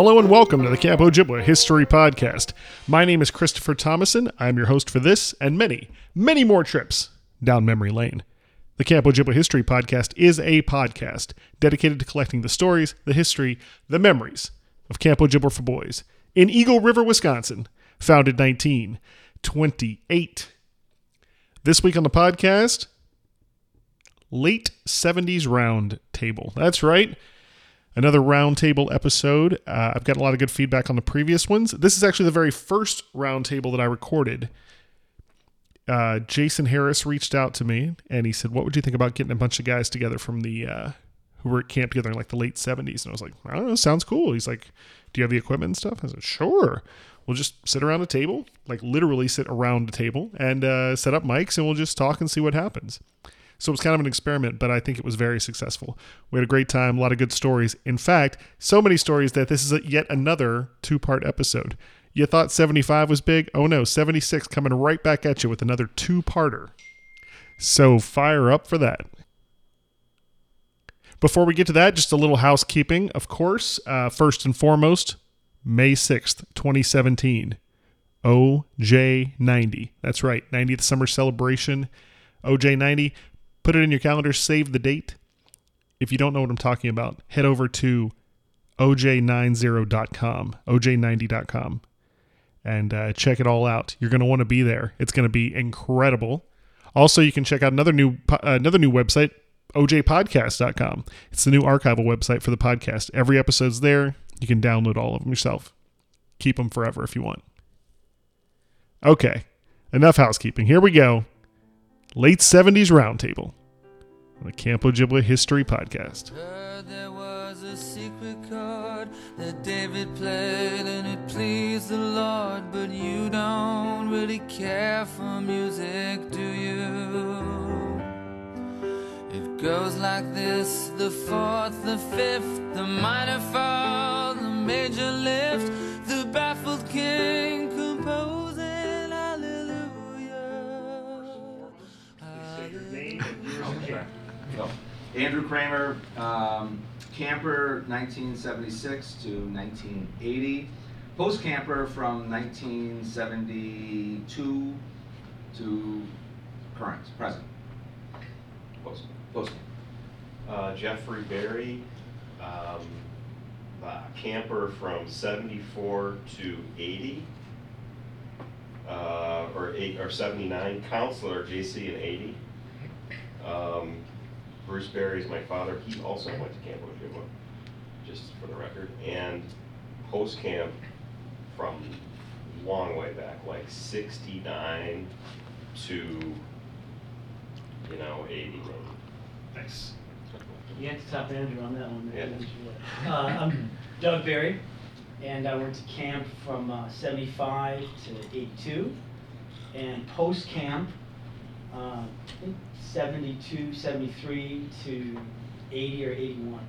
Hello and welcome to the Camp Ojibwa History Podcast. My name is Christopher Thomason. I'm your host for this and many, many more trips down memory lane. The Camp Ojibwa History Podcast is a podcast dedicated to collecting the stories, the history, the memories of Camp Ojibwa for Boys in Eagle River, Wisconsin, founded 1928. This week on the podcast, late 70s round table. That's right another roundtable episode. Uh, I've got a lot of good feedback on the previous ones. This is actually the very first roundtable that I recorded. Uh, Jason Harris reached out to me and he said, "What would you think about getting a bunch of guys together from the uh, who were at camp together in like the late '70s?" And I was like, "I don't know, sounds cool." He's like, "Do you have the equipment and stuff?" I said, "Sure." We'll just sit around a table, like literally sit around a table, and uh, set up mics, and we'll just talk and see what happens. So it was kind of an experiment, but I think it was very successful. We had a great time, a lot of good stories. In fact, so many stories that this is a, yet another two part episode. You thought 75 was big? Oh no, 76 coming right back at you with another two parter. So fire up for that. Before we get to that, just a little housekeeping, of course. Uh, first and foremost, May 6th, 2017. OJ90. That's right, 90th summer celebration. OJ90. Put it in your calendar, save the date. If you don't know what I'm talking about, head over to oj90.com, oj90.com, and uh, check it all out. You're going to want to be there. It's going to be incredible. Also, you can check out another new uh, another new website, ojpodcast.com. It's the new archival website for the podcast. Every episode's there. You can download all of them yourself. Keep them forever if you want. Okay, enough housekeeping. Here we go late 70s roundtable on the Camp Ojibwa History Podcast. There was a secret chord that David played and it pleased the Lord, but you don't really care for music, do you? It goes like this the fourth, the fifth, the minor fall, the major lift, the baffled king composing So, Andrew Kramer, um, camper 1976 to 1980, post camper from 1972 to current, present. Post, post. Uh, Jeffrey Berry, um, uh, camper from seventy-four to eighty. Uh, or eight, or seventy-nine, counselor JC in eighty. Um, Bruce Berry is my father, he also went to Camp Ojibwa, just for the record, and post-camp from long way back, like sixty-nine to, you know, eighty. Nice. You have to top Andrew on that one. Yeah. Uh, I'm Doug Berry, and I went to camp from uh, 75 to 82, and post camp, uh, I think 72, 73 to 80 or 81.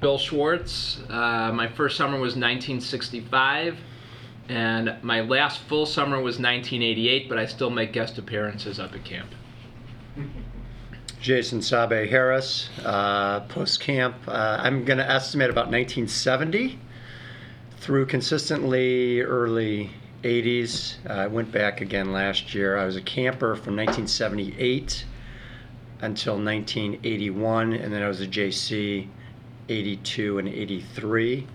Bill Schwartz. Uh, my first summer was 1965, and my last full summer was 1988, but I still make guest appearances up at camp. Jason Sabe Harris, uh, post camp. Uh, I'm going to estimate about 1970 through consistently early 80s. Uh, I went back again last year. I was a camper from 1978 until 1981, and then I was a JC 82 and 83.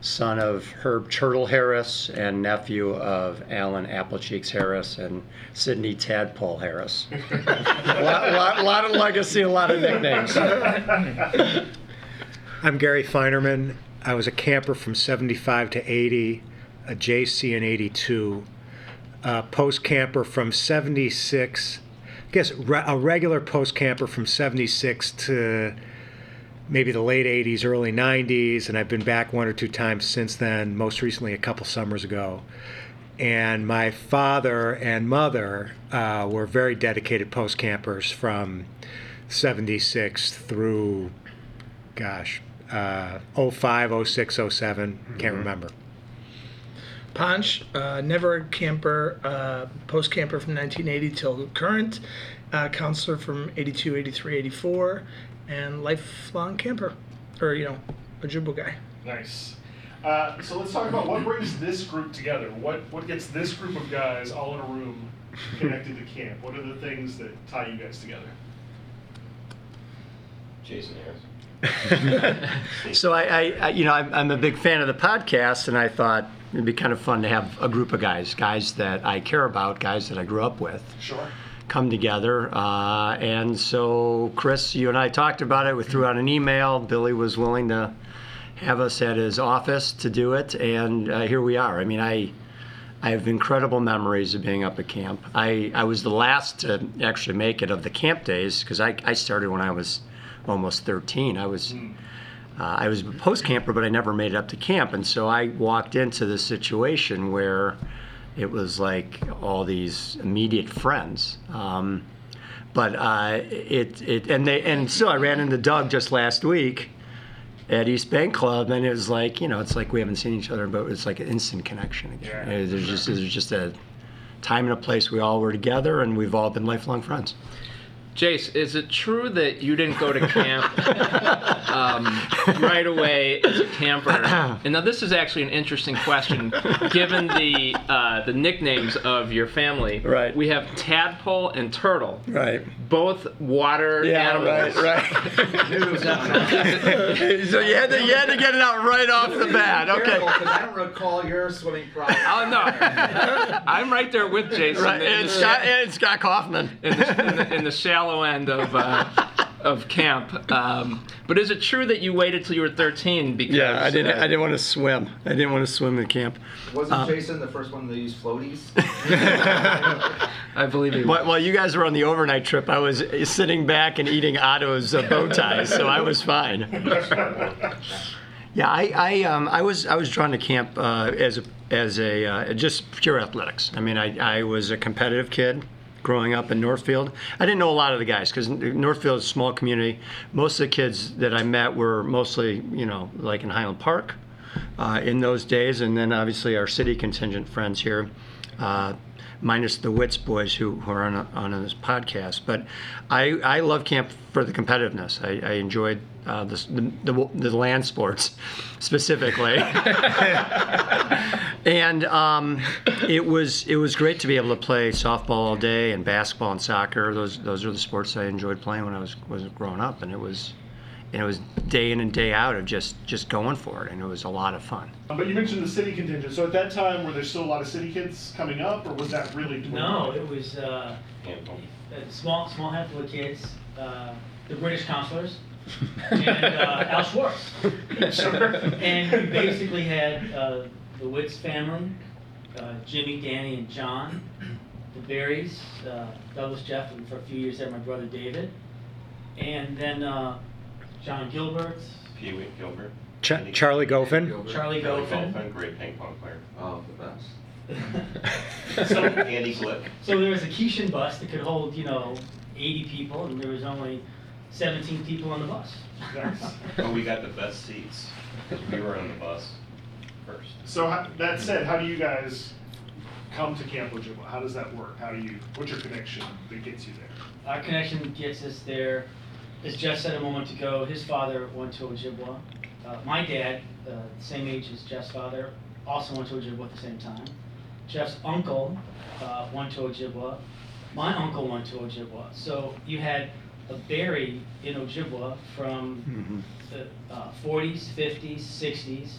Son of Herb Turtle Harris and nephew of Alan Applecheeks Harris and Sidney Tadpole Harris. a lot, lot, lot of legacy, a lot of nicknames. I'm Gary Feinerman. I was a camper from 75 to 80, a JC in 82, uh, post camper from 76, I guess a regular post camper from 76 to maybe the late 80s, early 90s, and I've been back one or two times since then, most recently a couple summers ago. And my father and mother uh, were very dedicated post campers from 76 through, gosh, uh, 05, 06, 07, can't remember. Ponch, uh, never a camper, uh, post camper from 1980 till current, uh, counselor from 82, 83, 84, and lifelong camper, or you know, a Ojibwa guy. Nice. Uh, so let's talk about what brings this group together. What what gets this group of guys all in a room connected to camp? What are the things that tie you guys together? Jason Harris. So I, I, I you know, I'm, I'm a big fan of the podcast, and I thought it'd be kind of fun to have a group of guys, guys that I care about, guys that I grew up with, Sure. come together. Uh, and so, Chris, you and I talked about it. We threw out an email. Billy was willing to have us at his office to do it, and uh, here we are. I mean, I. I have incredible memories of being up at camp. I, I was the last to actually make it of the camp days because I, I started when I was almost 13. I was uh, I was a post camper, but I never made it up to camp, and so I walked into this situation where it was like all these immediate friends. Um, but uh, it it and they and so I ran into Doug just last week at East Bank Club, and it was like you know it's like we haven't seen each other, but it's like an instant connection again. Yeah. There's just there's just a time and a place we all were together, and we've all been lifelong friends. Jace, is it true that you didn't go to camp um, right away as a camper? And now this is actually an interesting question, given the uh, the nicknames of your family. Right. We have tadpole and turtle, Right. both water animals. right. Right. so you had to you had to get it out right off the bat. Okay. Because I don't recall your swimming problem. Oh no, I'm right there with Jason Right, in, and Scott, and Scott Kaufman. in, the, in, the, in the shallow end of uh, of camp. Um, but is it true that you waited till you were 13 because? Yeah, I didn't. uh, I didn't want to swim. I didn't want to swim in camp. Wasn't Jason the first one to use floaties? I believe you. While, while you guys were on the overnight trip, I was sitting back and eating Otto's uh, bow ties, so I was fine. Yeah, I, I, um, I was I was drawn to camp uh, as a, as a uh, just pure athletics. I mean, I, I was a competitive kid growing up in Northfield. I didn't know a lot of the guys because Northfield is a small community. Most of the kids that I met were mostly, you know, like in Highland Park uh, in those days, and then obviously our city contingent friends here. Uh, minus the Witz boys who, who are on, on this podcast. But I, I love camp for the competitiveness. I, I enjoyed uh, the, the, the, the land sports specifically. and um, it was it was great to be able to play softball all day and basketball and soccer. Those those are the sports I enjoyed playing when I was was growing up, and it was and it was day in and day out of just just going for it, and it was a lot of fun. But you mentioned the city contingent. So at that time, were there still a lot of city kids coming up, or was that really? No, it was uh, Handful. a small, small handful of kids, uh, the British counselors, and uh, Al Schwartz. And we basically had uh, the Witz family, uh, Jimmy, Danny, and John, the Berries, uh, Douglas Jeff, and for a few years there, my brother David, and then uh, John Gilbert, Pee Wee Gilbert. Ch- Andy- Charlie Goffin. Charlie Charlie Goffin. Goffin, great ping pong player. Oh, the best. Andy Glick. So there was a Keishan bus that could hold, you know, 80 people, and there was only 17 people on the bus. Nice. But we got the best seats because we were on the bus first. So how, that said, how do you guys come to Camp Ojibwa? How does that work? How do you? What's your connection that gets you there? Our connection gets us there. As Jeff said a moment ago, his father went to Ojibwa. Uh, my dad, uh, same age as Jeff's father, also went to Ojibwa at the same time. Jeff's uncle uh, went to Ojibwa. My uncle went to Ojibwa. So you had a Berry in Ojibwa from the uh, 40s, 50s, 60s.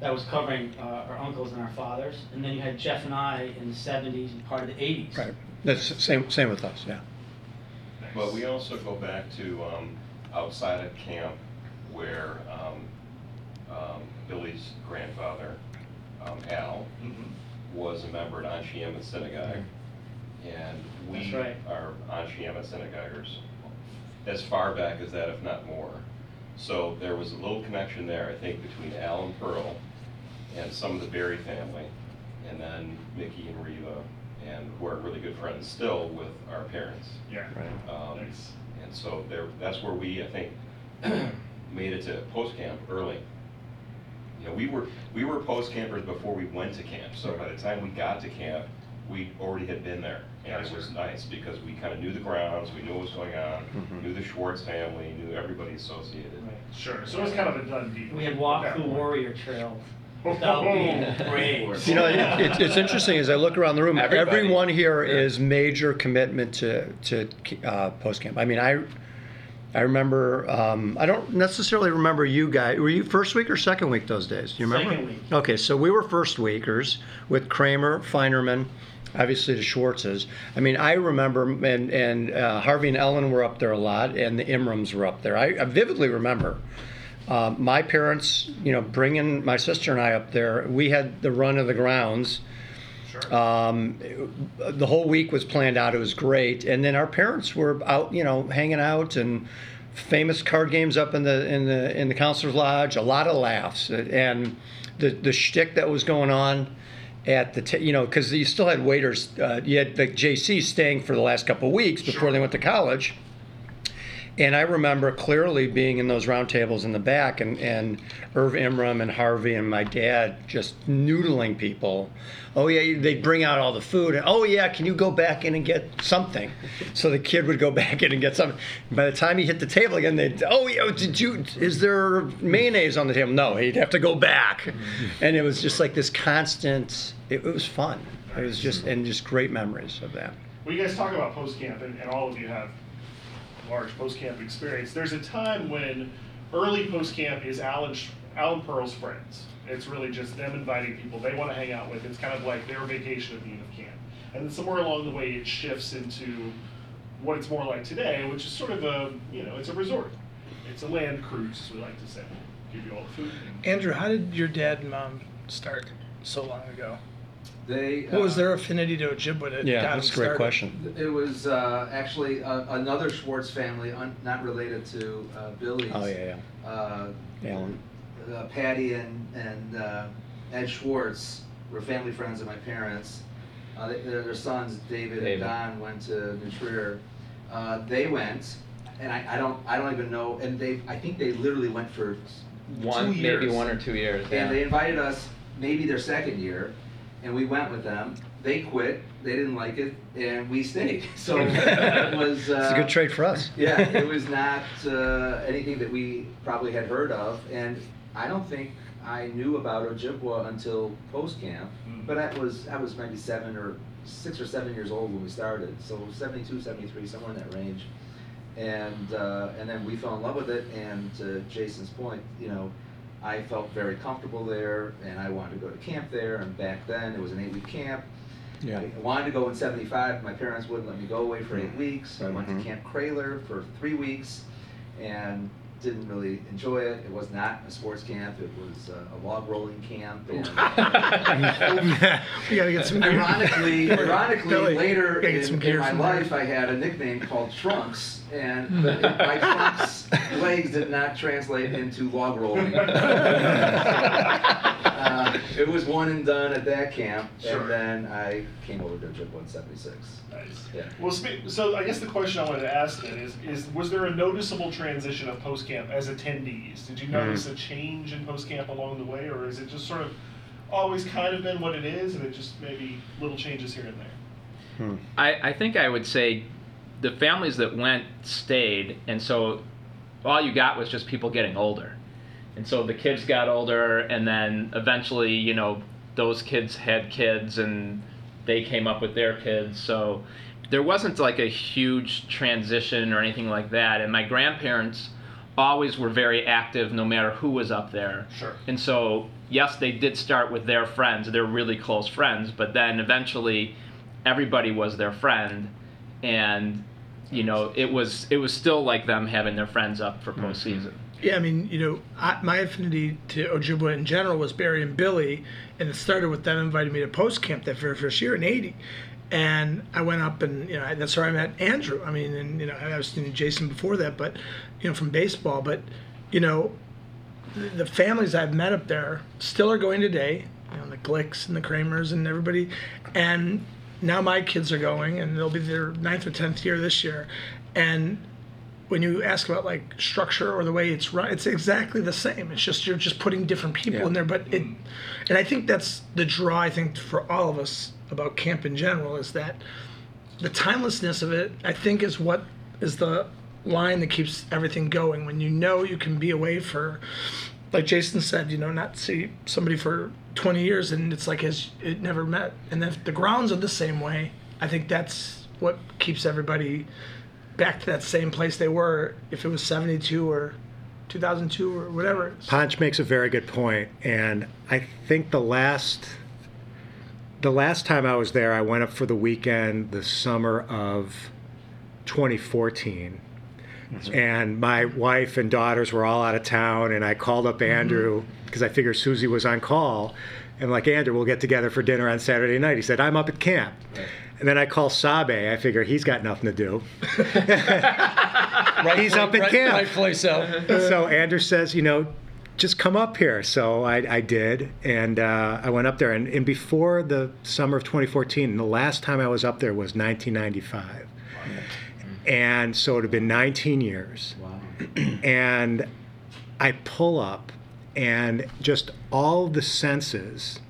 That was covering uh, our uncles and our fathers. And then you had Jeff and I in the 70s and part of the 80s. Right. That's same same with us. Yeah. But we also go back to um, outside of camp where um, um, Billy's grandfather, um, Al, was a member at Emet Synagogue. And That's we right. are Emmet Synagoguers as far back as that, if not more. So there was a little connection there, I think, between Alan Pearl and some of the Berry family, and then Mickey and Reva, and who are really good friends still with our parents. Yeah. Right. Um, Nice. And so there, that's where we, I think, made it to post camp early. You know, we were, we were post campers before we went to camp, so by the time we got to camp, we already had been there. And it was nice because we kind of knew the grounds, we knew what was going on, Mhm. knew the Schwartz family, knew everybody associated. Sure. So it was kind of a done deal. We had walked that through point. warrior trails Oh, without being brave. You know, it, it's, it's interesting as I look around the room. Everybody. Everyone here is major commitment to to uh, post camp. I mean, I I remember. Um, I don't necessarily remember you guys. Were you first week or second week those days? Do you remember? Second week. Okay, so we were first weekers with Kramer, Feinerman, obviously the Schwartzes. I mean, I remember, and and uh, Harvey and Ellen were up there a lot, and the Imrams were up there. I, I vividly remember. Uh, my parents, you know, bringing my sister and I up there, we had the run of the grounds. Sure. Um, it- the whole week was planned out. It was great, and then our parents were out, you know, hanging out and famous card games up in the in the in the counselor's lodge. A lot of laughs and the the shtick that was going on at the t- you know because you still had waiters. Uh, you had the JC staying for the last couple of weeks before they went to college. And I remember clearly being in those round tables in the back and, and Irv Imram and Harvey and my dad just noodling people. Oh, yeah, they'd bring out all the food. And, oh, yeah, can you go back in and get something? So the kid would go back in and get something. By the time he hit the table again, they'd, oh, yeah, did you, is there mayonnaise on the table? No, he'd have to go back. And it was just like this constant, it, it was fun. It was just, and just great memories of that. Well, you guys talk about post camp, and, and all of you have large post camp experience. There's a time when early post camp is Alan Alan Pearl's friends. It's really just them inviting people they want to hang out with. It's kind of like their vacation at the end of camp. And then somewhere along the way, it shifts into what it's more like today, which is sort of a you know it's a resort. It's a land cruise, as we like to say. Give you all the food. Andrew, how did your dad and mom start so long ago? They. What was uh, their affinity to Ojibwa that Yeah, got that's a great started? question. It was uh, actually uh, another Schwartz family, un- not related to uh, Billy's. Oh, yeah, Uh, yeah. Alan. uh, Patty and, and uh, Ed Schwartz were family friends of my parents. Uh, they, their, their sons, David, David. and Don, went to New Trier. Uh, they went, and I, I don't I don't even know. And they I think they literally went for One, two years. maybe one or two years. And they invited us maybe their second year, and we went with them. They quit. They didn't like it, and we stayed. So it was. Uh, It's a good trade for us. yeah, it was not uh, anything that we probably had heard of, and I don't think I knew about Ojibwa until post camp. Mm. But I was I was maybe seven or six or seven years old when we started, so 72, 73, somewhere in that range. And uh, and then we fell in love with it. And to Jason's point, you know, I felt very comfortable there, and I wanted to go to camp there. And back then, it was an eight-week camp. Yeah. I wanted to go in '75. My parents wouldn't let me go away for eight weeks. So I went to Camp Kraler for three weeks, and didn't really enjoy it. It was not a sports camp. It was uh, a log rolling camp. And we gotta get some ironically, ironically, later in, in my life, I had a nickname called Trunks, and my Trunks legs did not translate into log rolling. uh, it was one and done at that camp, Sure. and then I came over to Ojibwa in '76. Nice. Yeah. Well, spe- so I guess the question I wanted to ask then is, is was there a noticeable transition of post camp as attendees? Did you notice a change in post camp along the way, or is it just sort of always kind of been what it is, and it just maybe little changes here and there? Hmm. I, I think I would say the families that went stayed, and so all you got was just people getting older. And so the kids got older, and then eventually, you know, those kids had kids, and they came up with their kids. So there wasn't like a huge transition or anything like that. And my grandparents always were very active no matter who was up there. Sure. And so, yes, they did start with their friends, their really close friends, but then eventually everybody was their friend and you know, it was it was still like them having their friends up for mm-hmm. postseason. Yeah, I mean, you know, I, my affinity to Ojibwa in general was Barry and Billy, and it started with them inviting me to post camp that very first year in '80, and I went up and you know that's where I met Andrew. I mean, and you know I was seeing Jason before that, but you know from baseball, but you know, the, the families I've met up there still are going today. You know, the Glicks and the Kramers and everybody, and now my kids are going, and they'll be their ninth or tenth year this year, and when you ask about like structure or the way it's run, it's exactly the same. It's just you're just putting different people Yeah. in there, but it, and I think that's the draw. I think for all of us about camp in general is that the timelessness of it. I think is what is the line that keeps everything going. When you know you can be away for, like Jason said, you know, not see somebody for 20 years and it's like as it never met. And if the grounds are the same way, I think that's what keeps everybody back to that same place they were if it was 72 or 2002 or whatever. Ponch makes a very good point, and I think the last the last time I was there, I went up for the weekend the summer of 2014. And my wife and daughters were all out of town, and I called up Andrew because I figured Susie was on call. And like Andrew, we'll get together for dinner on Saturday night. He said, "I'm up at camp." And then I call Sabe. I figure he's got nothing to do. he's up at camp. Rightfully so. so Andrew says, you know, just come up here. So I, I did, and uh, I went up there. And, and before the summer of 2014, the last time I was up there was 1995. And so it had been 19 years. Wow. And I pull up, and just all the senses.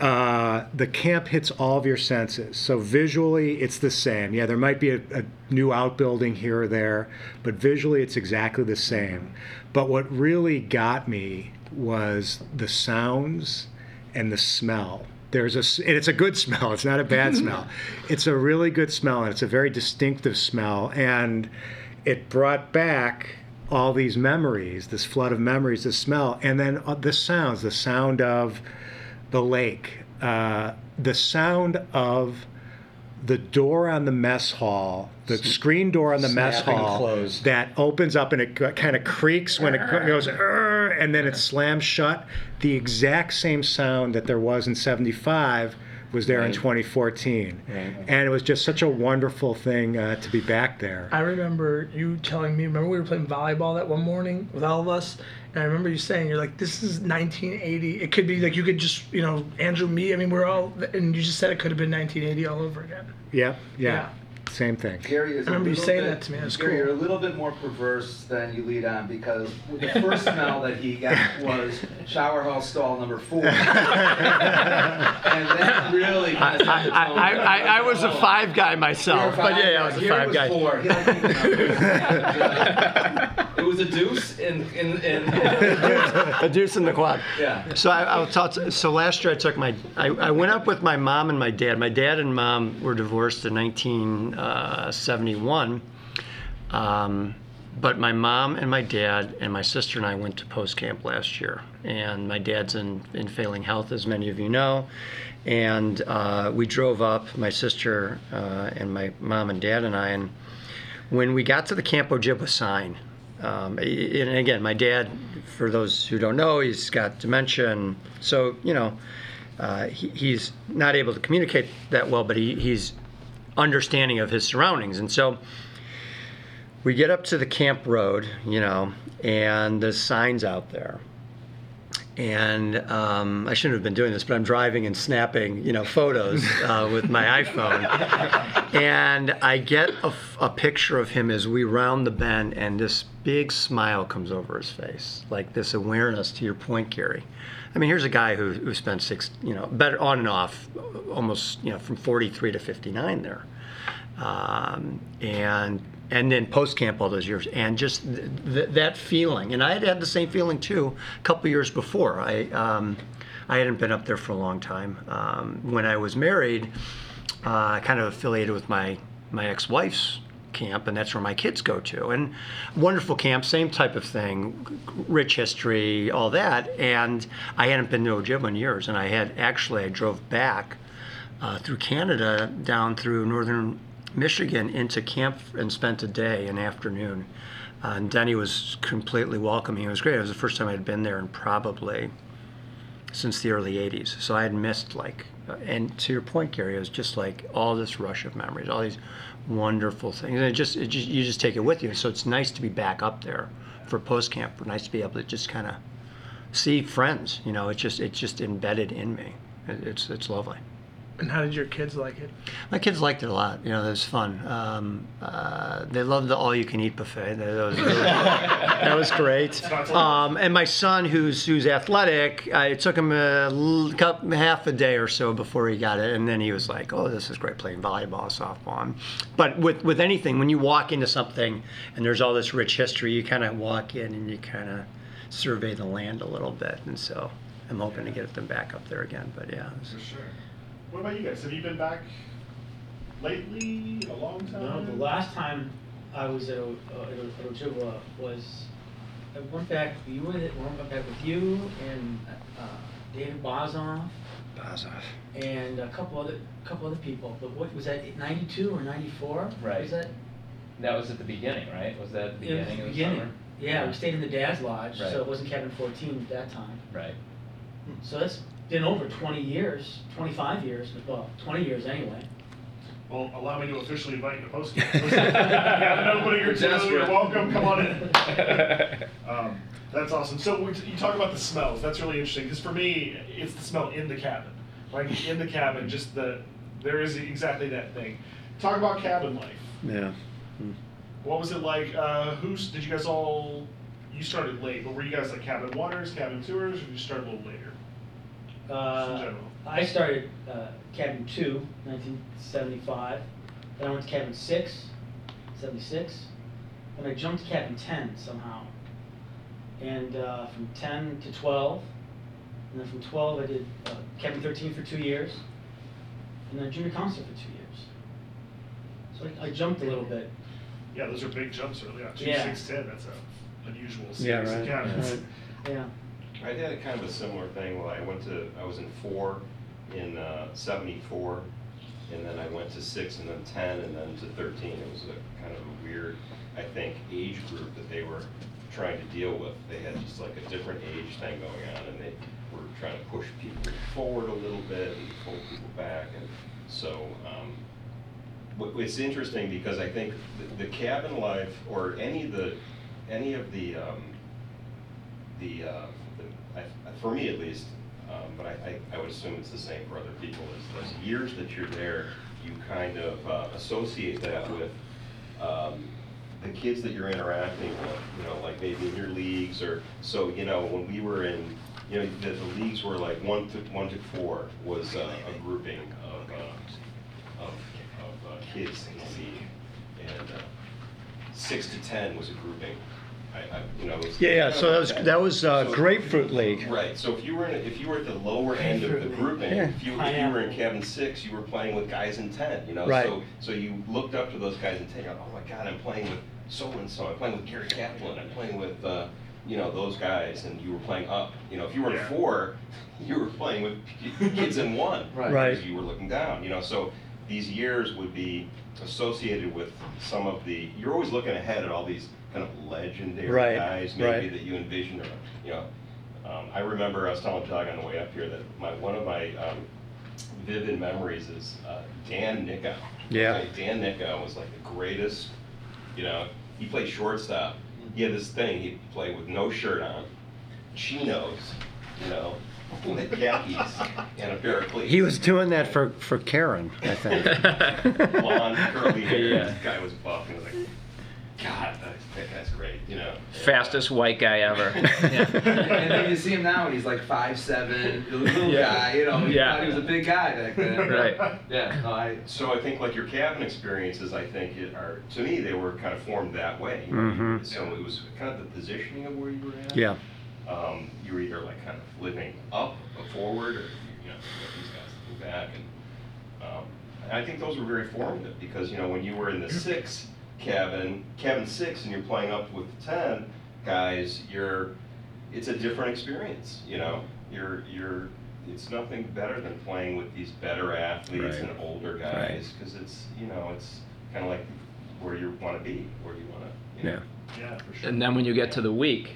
Uh, the camp hits all of your senses. So visually, it's the same. Yeah, there might be a, a new outbuilding here or there, but visually, it's exactly the same. But what really got me was the sounds and the smell. There's a and it's a good smell. It's not a bad smell. It's a really good smell, and it's a very distinctive smell. And it brought back all these memories, this flood of memories, the smell, and then uh, the sounds, the sound of the lake, uh, the sound of the door on the mess hall, the screen door on the mess hall closed. that opens up and it kind of creaks when it goes, "Arr," and then it slams shut. The exact same sound that there was in 75 was there in 2014. Right. And it was just such a wonderful thing uh, to be back there. I remember you telling me. Remember we were playing volleyball that one morning with all of us, and I remember you saying you're like, "This is 1980." It could be like you could just, you know, Andrew, me. I mean, we're all, and you just said it could have been 1980 all over again. Yep, yeah, same thing. Gary is I remember a you little saying bit, that to me, it was Gary, cool. you're a little bit more perverse than you lead on because the first smell that he got was shower hall stall number four. and that really I, kind of set the I, tone. I, I, I was a five guy You were myself, but five, yeah, I was a five guy. Four. He liked keeping numbers. it was a deuce in in, in, A deuce in the quad. yeah. So I, I'll talk. So last year I took my. I, I went up with my mom and my dad. My dad and mom were divorced in 1971. Um, but my mom and my dad and my sister and I went to post camp last year. And my dad's in, in failing health, as many of you know. And uh, we drove up, my sister uh, and my mom and dad and I. And when we got to the Camp Ojibwa sign, um, and again, my dad, for those who don't know, he's got dementia, and so you know, uh, he, he's not able to communicate that well, but he, he's understanding of his surroundings, and so we get up to the camp road, you know, and the signs out there. And um, I shouldn't have been doing this, but I'm driving and snapping, you know, photos uh, with my iPhone. And I get a picture of him as we round the bend, and this big smile comes over his face, like this awareness. To your point, Gary. I mean, here's a guy who, who spent six, you know, better on and off, almost, you know, from 43 to 59 there um, and and then post camp all those years, and just th- th- that feeling. And I had had the same feeling too a couple years before. I um, I hadn't been up there for a long time. Um, when I was married, uh, kind of affiliated with my my ex-wife's camp, and that's where my kids go to. And wonderful camp, same type of thing, rich history, all that. And I hadn't been to Ojibwa in years, and I had actually I drove back uh, through Canada down through northern Michigan into camp and spent a day, an afternoon. Uh, and Denny was completely welcoming. It was great. It was the first time I'd been there in probably since the early 80s. So I had missed like, uh, and to your point, Gary, it was just like all this rush of memories, all these wonderful things. And it just, it just you just take it with you. So it's nice to be back up there for post camp. Nice to be able to just kind of see friends. You know, it's just it's just embedded in me. It's it's lovely. And how did your kids like it? My kids liked it a lot. You know, it was fun. Um, uh, they loved the all-you-can-eat buffet. That, that was really, that was great. Um, and my son, who's who's athletic, uh, it took him a l- cup, half a day or so before he got it, and then he was like, "Oh, this is great playing volleyball, softball." But with with anything, when you walk into something and there's all this rich history, you kind of walk in and you kind of survey the land a little bit, and so I'm hoping to get them back up there again. But yeah, For sure. What about you guys? Have you been back lately? A long time? No, the last time I was at, O- uh, at O- at Ojibwa was, I went back, you were, at- I went back with you and uh, David Bozoff Bazoff. and a couple other, couple other people. But what, was that ninety-two or ninety-four? Right. Was that? That was at the beginning, right? Was that the It was beginning of the beginning. summer? Yeah, we stayed in the Dad's Lodge, Right. so it wasn't cabin fourteen at that time. Right. So that's been over twenty years, twenty-five years, well, twenty years anyway. Well, allow me to officially invite you to post game. yeah, nobody you're Desperate. you're welcome. Come on in. Um, that's awesome. So we, you talk about the smells. That's really interesting because for me, it's the smell in the cabin. Like in the cabin, just the there is exactly that thing. Talk about cabin life. Yeah. What was it like? Uh, who's did you guys all? You started late, but were you guys like cabin waters, cabin tours, or did you start a little later? In Uh, general. I started uh, cabin two, 1975. Then I went to cabin six, 76. Then I jumped to cabin 10 somehow. And uh, from 10 to 12. And then from 12, I did uh, cabin 13 for two years. And then junior counselor for two years. So I, I jumped a little bit. Yeah, those are big jumps early on. Two Yeah. six ten. That's a unusual Yeah, series of right, cabins. right. Yeah. I did a kind of a similar thing. Well, I went to, I was in four in uh, '74, and then I went to six, and then 10, and then to 13. It was a kind of a weird, I think, age group that they were trying to deal with. They had just like a different age thing going on, and they were trying to push people forward a little bit and pull people back, and so. Um, It's interesting because I think the- cabin life, or any of the, any of the, um, the, uh, For me at least, um, but I, I, I would assume it's the same for other people, is those years that you're there, you kind of uh, associate that with, um, the kids that you're interacting with, you know, like maybe in your leagues, or, so, you know, when we were in, you know, the, the leagues were like one to, one to four was uh, a grouping of, uh, of, of uh, kids in the league, and, uh, six to ten was a grouping. I, I, you know. it was Yeah, yeah. So that was that was uh, So- Grapefruit League. Right, so if you were in, a- if you were at the lower end of the grouping, Yeah. if you, if you were in cabin six, you were playing with guys in ten, you know? Right. So, so you looked up to those guys in ten, you're like, oh my God, I'm playing with so-and-so, I'm playing with Gary Kaplan, I'm playing with, uh, you know, those guys, and you were playing up. You know, if you were in Yeah. four, you were playing with kids in one. Right. Right. Because you were looking down, you know, so these years would be associated with some of the, you're always looking ahead at all these kind of legendary Right, guys, maybe right. that you envision, or, you know. Um, I remember, I was telling Doug on the way up here that my, one of my, um, vivid memories is, uh, Dan Nicko. Yeah. Like, Dan Nicko was like the greatest, you know, he played shortstop. He had this thing, he'd play with no shirt on, chinos, you know, with khakis and a pair of cleats. He was doing that for for Karen, I think. blonde, curly hair. Yeah. This guy was buff. And I was like, God, that, that guy's great, you know. Fastest white guy ever. and then you see him now, and he's like five seven, little Yeah. guy. You know, you Yeah. thought he was a big guy back then. Right. Yeah. No, I. So I think like your cabin experiences, I think it are to me they were kind of formed that way. you know. Mhm. So it was kind of the positioning of where you were at. yeah. Um, you were either like kind of living up or forward, or you know, these guys looking back, and um, and I think those were very formative because you know when you were in the six cabin, cabin six, and you're playing up with the ten guys, you're it's a different experience. You know, you're you're it's nothing better than playing with these better athletes Right. and older guys because it's you know it's kind of like where you want to be, where you want to. You know, Yeah. Yeah, for sure. and then when you get to the week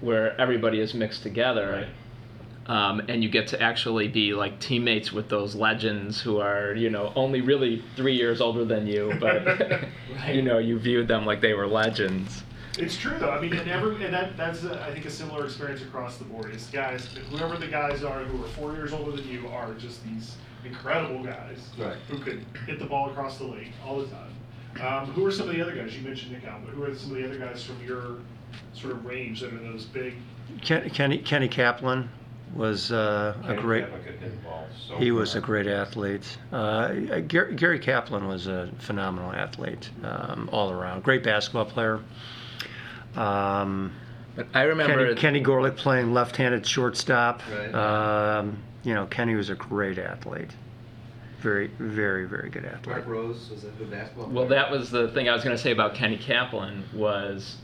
where everybody is mixed together um, and you get to actually be like teammates with those legends who are you know only really three years older than you but you know you viewed them like they were legends It's true though. I mean, and every and that that's a, I think a similar experience across the board. Is guys, whoever the guys are who are four years older than you are just these incredible guys Right. who could hit the ball across the lake all the time. Um, who are some of the other guys you mentioned, Nick Alba? Who are some of the other guys from your sort of range that are those big? Ken, Kenny, Kenny Kaplan was uh, a great. Kaplan could hit the ball so He was a great athlete. Uh, Gary, Gary Kaplan was a phenomenal athlete um, all around. Great basketball player. Um, But I remember Kenny, Kenny Gorlick playing left-handed shortstop. Right. Um, you know, Kenny was a great athlete. Very, very, very good athlete. Mark Rose was a good basketball Well, that was the thing I was going to say about Kenny Kaplan was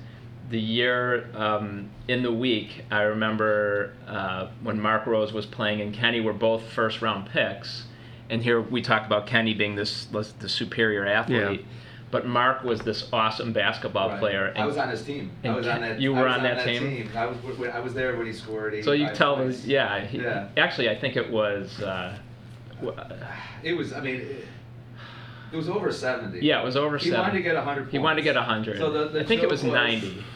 the year um, in the week. I remember uh, when Mark Rose was playing and Kenny were both first round picks, and here we talk about Kenny being this the superior athlete, but Mark was this awesome basketball Right. player. I was on his team. I was on that. you I were was on that team? I was. I was there when he scored. so you tell points. us, yeah, he, Yeah. Actually, I think it was. Uh, It was. I mean, it, it was over seventy. yeah, it was over He seven. wanted to get hundred. He wanted to get hundred. So the, the I think it joke was ninety.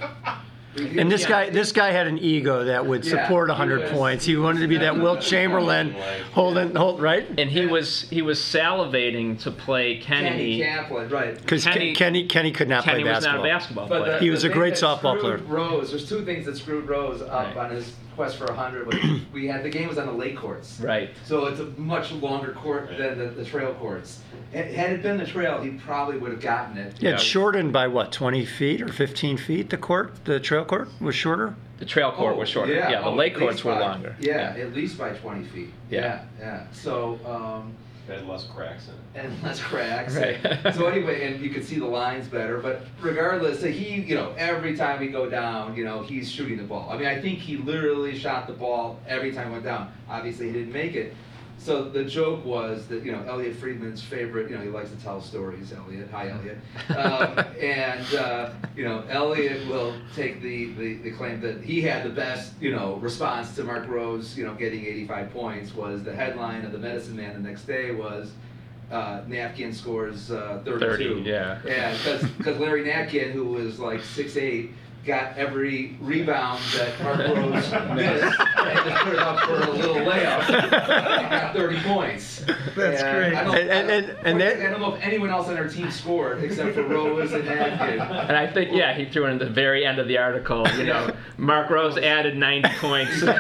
And this guy, this guy had an ego that would Yeah, support he 100 was- points. He wanted to be that Wilt Chamberlain, holding, hold right, and he was he was salivating to play Kenny Kenny. Kaplan, right? because Kenny- Kenny, Kenny could not Kenny play was not basketball. a basketball But player. the, He the was a thing great that softball screwed player. Rose, there's two things that screwed Rose up Right. on his quest for 100. Was we had the game was on the lake courts, right. so it's a much longer court than the, the trail courts. Had had it been the trail, he probably would have gotten it. Yeah, Yeah. it's shortened by what, 20 feet or 15 feet? The court, the trail court was shorter. The trail court Oh, was shorter. Yeah, the oh, lake at courts were by- longer. Yeah, at least by 20 feet. Yeah. Yeah, yeah. So, um, Had less cracks in it. and less cracks. Right. so anyway, and you could see the lines better. But regardless, so he, you know, every time he go down, you know, he's shooting the ball. I mean, I think he literally shot the ball every time he went down. Obviously, he didn't make it. So the joke was that you know Elliot Friedman's favorite, you know, he likes to tell stories. Elliot, hi Elliot, um, and uh, you know Elliot will take the, the the claim that he had the best, you know, response to Mark Rose, you know, getting 85 points. Was the headline of the Medicine Man the next day was uh, Natkin scores uh, 32. 30, yeah. Yeah, because Larry Natkin, who was like six eight, got every rebound that Mark Rose missed and just put it up for a little layup. and got 30 points. That's And great. I don't, And- and- and- and I don't know if anyone else on our team scored except for Rose and Natkin. And I think yeah, he threw in the very end of the article. You know, Mark Rose added ninety points. And,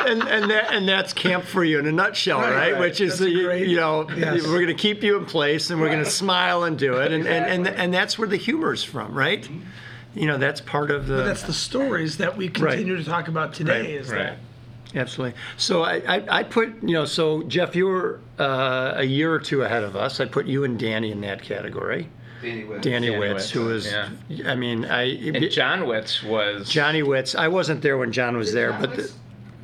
and, and, that, and that's camp for you in a nutshell, Right, right? right. Which is, That's a you, great- you know, yes. we're going to keep you in place and we're going to smile and do it. And, and, and, and that's where the humor's from, right? You know, that's part of the. But that's the stories that we continue to talk about today. Right, is right. that Absolutely. So I, I, I put, you know, so Jeff, you were uh, a year or two ahead of us. I put you and Danny in that category. Danny Witz. Danny, Danny Witz, Witz, who was, yeah. I mean, I. and John Witz was Johnny Witz. I wasn't there when John was Did there, John but Witz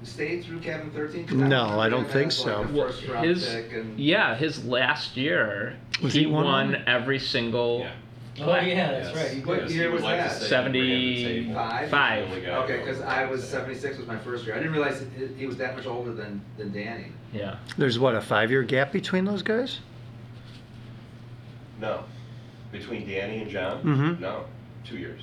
the, stayed through Cabin 13? No, I don't think so. Like a Well, first round his pick and yeah his last year Was he, he one won every single Yeah. Oh yeah, that's Yes. right. What Yes, year he would was like to that? say he Seventy- ran the table. Five? five. Only guy Okay, who because I was 76 was my first year. I didn't realize it, it, he was that much older than, than Danny. Yeah. there's what, a five year gap between those guys? No. Between Danny and John? Mhm. No. Two years.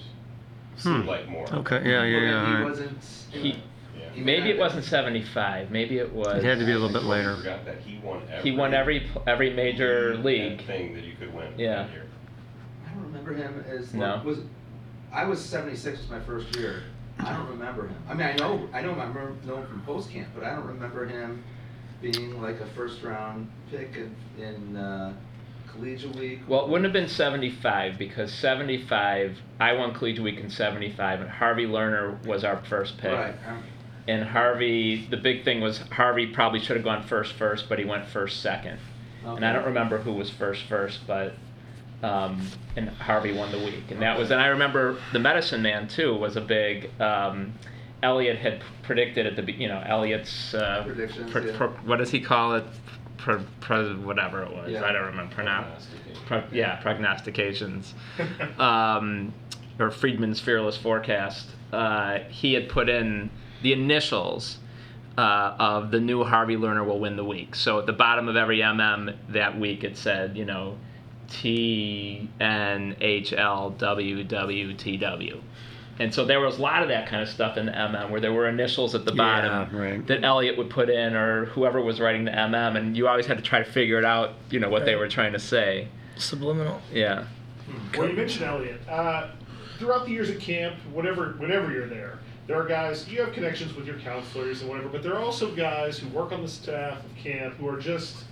Seemed Hmm. like more. Okay, yeah, yeah, Well, yeah. all He right. wasn't. He Yeah. he maybe it wasn't seventy five. Maybe it was. It had to be a little bit totally later. Forgot that he won every. He won every every major league. Thing that you could win. Yeah. that year. Remember him as. No. Was, I was 76 was my first year. I don't remember him. I mean, I know, I know, him, I remember know him from post camp, but I don't remember him being like a first round pick in, in uh, collegiate week. Well, it wouldn't have been 75 because 75, I won Collegiate Week in 75, and Harvey Lerner was our first pick. Right. um, And Harvey, the big thing was Harvey probably should have gone first first, but he went first second. And I okay. don't remember who was first first, but um, and Harvey won the week, and that was. And I remember the Medicine Man too was a big. Um, Elliot had predicted at the be- you know Elliot's uh, Predictions, pr- yeah. pr- what does he call it? Pr- pr- whatever it was, Yeah. I don't remember. Pronoun- pro- yeah, prognostications. um, or Friedman's fearless forecast. Uh, he had put in the initials uh, of the new Harvey Lerner will win the week. So at the bottom of every MM that week, it said, you know, T N H L W W T W. And so there was a lot of that kind of stuff in the MM where there were initials at the bottom Yeah, right. that Elliot would put in or whoever was writing the MM, and you always had to try to figure it out, you know, what they were trying to say. Subliminal. Yeah. Well, you mentioned Elliot. Uh, throughout the years at camp, whatever, whenever you're there, there are guys. You have connections with your counselors and whatever, but there are also guys who work on the staff of camp who are just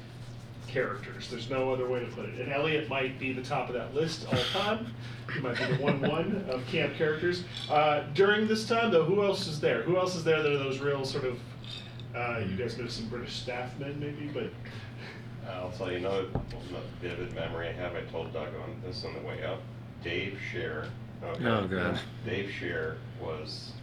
characters. There's no other way to put it. And Elliot might be the top of that list all time. He might be the one-one of camp characters. Uh, during this time, though, who else is there? Who else is there that are those real sort of? Uh, you guys know some British staff men, maybe, but I'll tell you another, another vivid memory I have. I told Doug on this on the way up. Dave Scheer. okay, Oh, God. Dave Scheer was,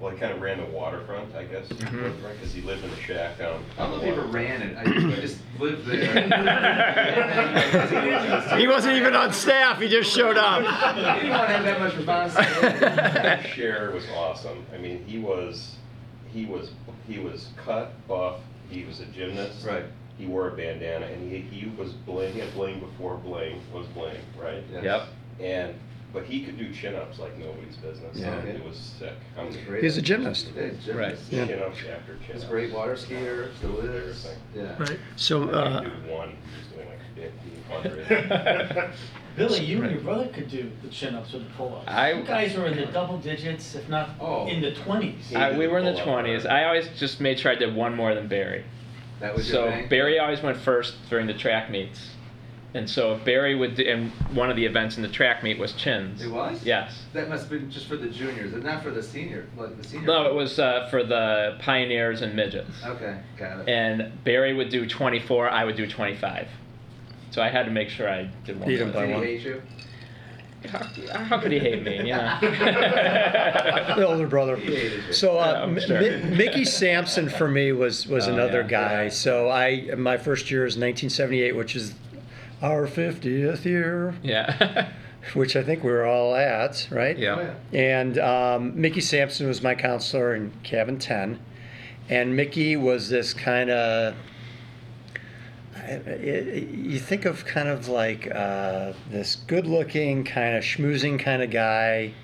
well, he kind of ran the waterfront, I guess, Mm-hmm. because he lived in a shack down. I don't know if he ever ran it. I, I just lived there. He wasn't even on staff. He just showed up. He didn't want to have that much responsibility. Dave Scheer was awesome. I mean, he was, he was, he was cut, buff. He was a gymnast. Right. He wore a bandana, and he, he was bling. He had bling before bling was bling, right? Yes. Yep. And but he could do chin ups like nobody's business. Yeah. It was sick. I'm Great. He's a gymnast. Yeah, gymnast. Right. Yeah. Chin ups after chin He's a great water skier. Still is. Everything. Yeah. Right. So, I uh, could do one. He was doing like 50, 100. Billy, you and your brother could do the chin ups or the pull ups. I- You guys were in the double digits, if not Oh. in the 20s. I, we were in the 20s. I always just made sure I did one more than Barry. That was your So thing? Barry always went first during the track meets. And so if Barry would, do, and one of the events in the track meet was chins. It was? Yes. That must have been just for the juniors, and not for the senior, like the senior. No, it was uh, for the pioneers and midgets. Okay, got it. And Barry would do 24, I would do 25. So I had to make sure I did one. Beat him more. by Did he one. hate you? How, how could he hate me? Yeah. the older brother. He hated you. So uh, Yeah, I'm M- Mickey Sampson for me was was Oh, another yeah. guy. So I my first year is 1978, which is our 50th year, yeah. which I think we were all at, right? Yeah. And um, Mickey Sampson was my counselor in cabin 10. And Mickey was this kind of, you think of kind of like uh, this good looking, kind of schmoozing kind of guy.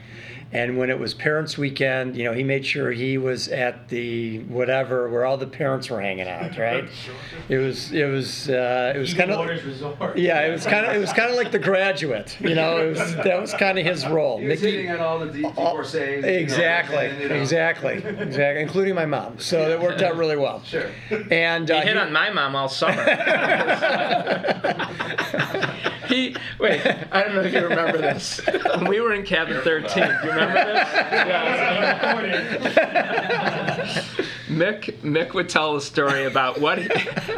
And when it was parents' weekend, you know, he made sure he was at the whatever where all the parents were hanging out, right? sure. It was, it was, uh, it was kind of. Waters Resort. Yeah, it was kind of it was kind of like the graduate, you know. It was, that was kind of his role. He was hitting on all the D- all- D4 you know, exactly, and, you know. exactly, exactly, including my mom. So that worked out really well. Sure. And He uh, hit on my mom all summer. he wait, I don't know if you remember this. When we were in cabin 13, do you remember this? Yeah. Mick Mick would tell a story about what he,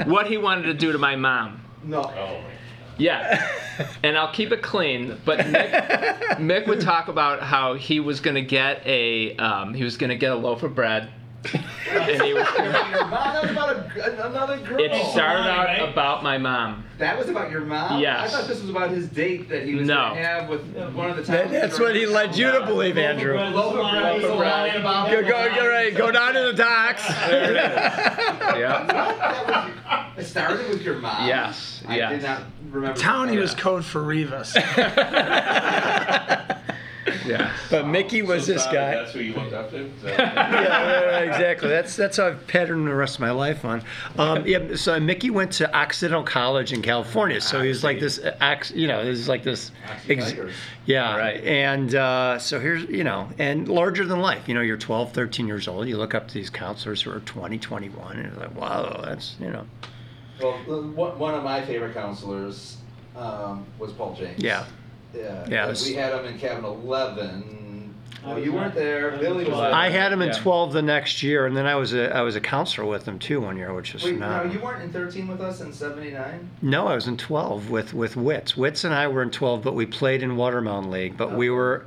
what he wanted to do to my mom. No. Oh. Yeah. And I'll keep it clean, but Mick, Mick would talk about how he was going to get a um, he was going to get a loaf of bread. And he was Your mom? That was about a, another girl. it started out Right? about my mom. That was about your mom? Yes. I thought this was about his date that he was No. going to have with one of the that- that's what he led you to believe, Andrew. Loaf of Loaf of bread, bread, lying about Go, go, go, right, go down to the docks. Yeah. That was, it started with your mom. Yes, I yes. did not remember. Townie was code for Rivas. Yeah. But Mickey was So, this Tommy, guy. That's who you looked up to? Is that- yeah, right, right, exactly. That's that's how I've patterned the rest of my life on. Um, yeah, so Mickey went to Occidental College in California, so he was like this, uh, you know, this is like this, ex- yeah, Right. And uh, so here's, you know, and larger than life. You know, you're 12, 13 years old. You look up to these counselors who are 20, 21, and you're like, wow, that's, you know, Well, uh, one one of my favorite counselors um, was Paul James. Yeah. Yeah. Yeah, it was- we had him in cabin 11. I Well, you weren't there. I Billy was there. I had him in Yeah. 12 the next year, and then I was a I was a counselor with him too one year, which was Wait, no, phenomenal. you weren't in 13 with us in 79? No, I was in 12 with with Witz. Witz and I were in 12, but we played in Watermelon League. But we were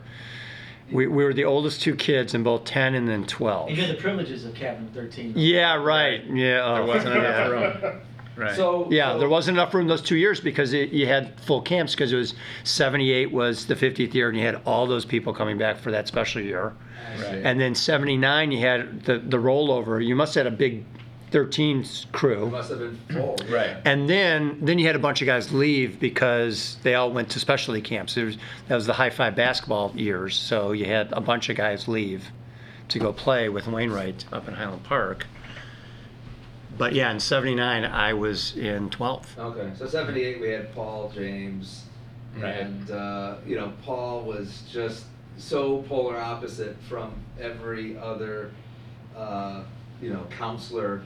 we, we were the oldest two kids in both 10 and then 12. And you had the privileges of cabin 13. Yeah, right. Yeah. Oh, There wasn't yeah. enough room. Right. So Yeah, so- there wasn't enough room those two years because it, you had full camps because it was 78 was the 50th year and you had all those people coming back for that special year. Right. And then 79 you had the, the rollover. You must have had a big 13 It crew. must have been full. Right. And then, then you had a bunch of guys leave because they all went to specialty camps. There was, that was the high five basketball years, so you had a bunch of guys leave to go play with Wainwright up in Highland Park. But yeah, in '79, I was in 12th. Okay, so '78 we had Paul James, Right. and uh, you know Paul was just so polar opposite from every other uh, you know counselor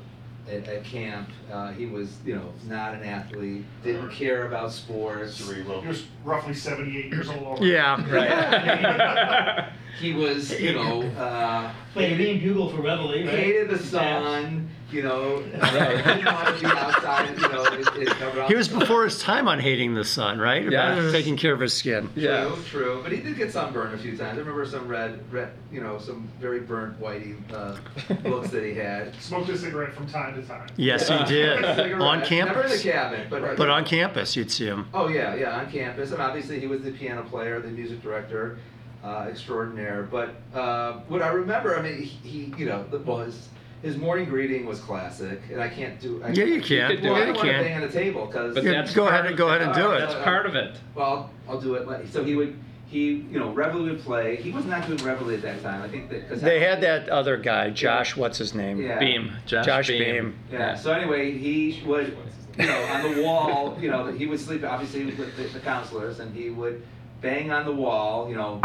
at, at camp. Uh, he was you know not an athlete, didn't care about sports. Cerebral. He was roughly 78 years old. Right. he was you know uh, Played lead bugle for Reveille, right? hated the Cavs. sun. You know, didn't want to be outside. You know, it, it covered He was before his time on hating the sun, right? About taking care of his skin. Yeah. True, true. But he did get sunburned a few times. I remember some red, red, you know, some very burnt whitey uh, looks that he had. Smoked a cigarette from time to time. Yes, he did. Cigarette. on Never in the campus. cabin, but But on campus, you'd see him. Oh yeah, yeah, on campus, and obviously he was the piano player, the music director, uh, extraordinaire. But uh, what I remember, I mean, he, he you know, the was his morning greeting was classic, and I can't do. I, Yeah, you can. could do Well, I don't You want to can. bang on the table because. But Yeah, that's go ahead, of go ahead and do it. That's part of it. Well, I'll, I'll do it. So he would, he, you know, Reveille would play. He was not doing Reveille at that time. I think that because They had that other guy, Josh. What's his name? Yeah. Beam. Josh, Josh Beam. Beam. Yeah. So anyway, he would, you know, on the wall, you know, he would sleep obviously with the, the counselors, and he would bang on the wall, you know.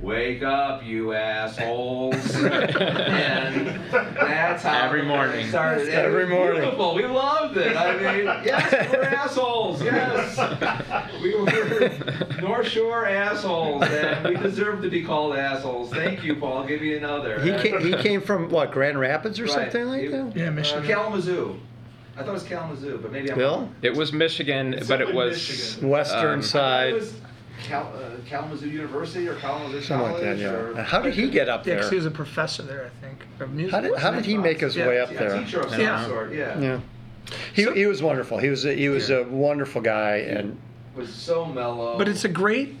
Wake up, you assholes! and that's how Every morning. thing started. And Every it morning. Beautiful. We loved it. I mean, yes, we're assholes. Yes, we were North Shore assholes, and we deserve to be called assholes. Thank you, Paul. I'll give you another. He came, he came from what Grand Rapids or Right. something like He- that. Yeah, Uh, Michigan. Kalamazoo. I thought it was Kalamazoo, but maybe I'm Bill, wrong. It was Michigan, It's but it was Michigan. Western Um, I side, it was Cal, uh, Kalamazoo University or Kalamazoo something like College. that. or, Yeah. How did he get up Yeah, 'cause he was a professor there, I think, of music. How did how did he make his Yeah. way up Yeah, there? teacher of some Yeah. sort. Yeah. Yeah. He, So- he was wonderful. He was a, he was a wonderful guy, and Was so mellow. But it's a great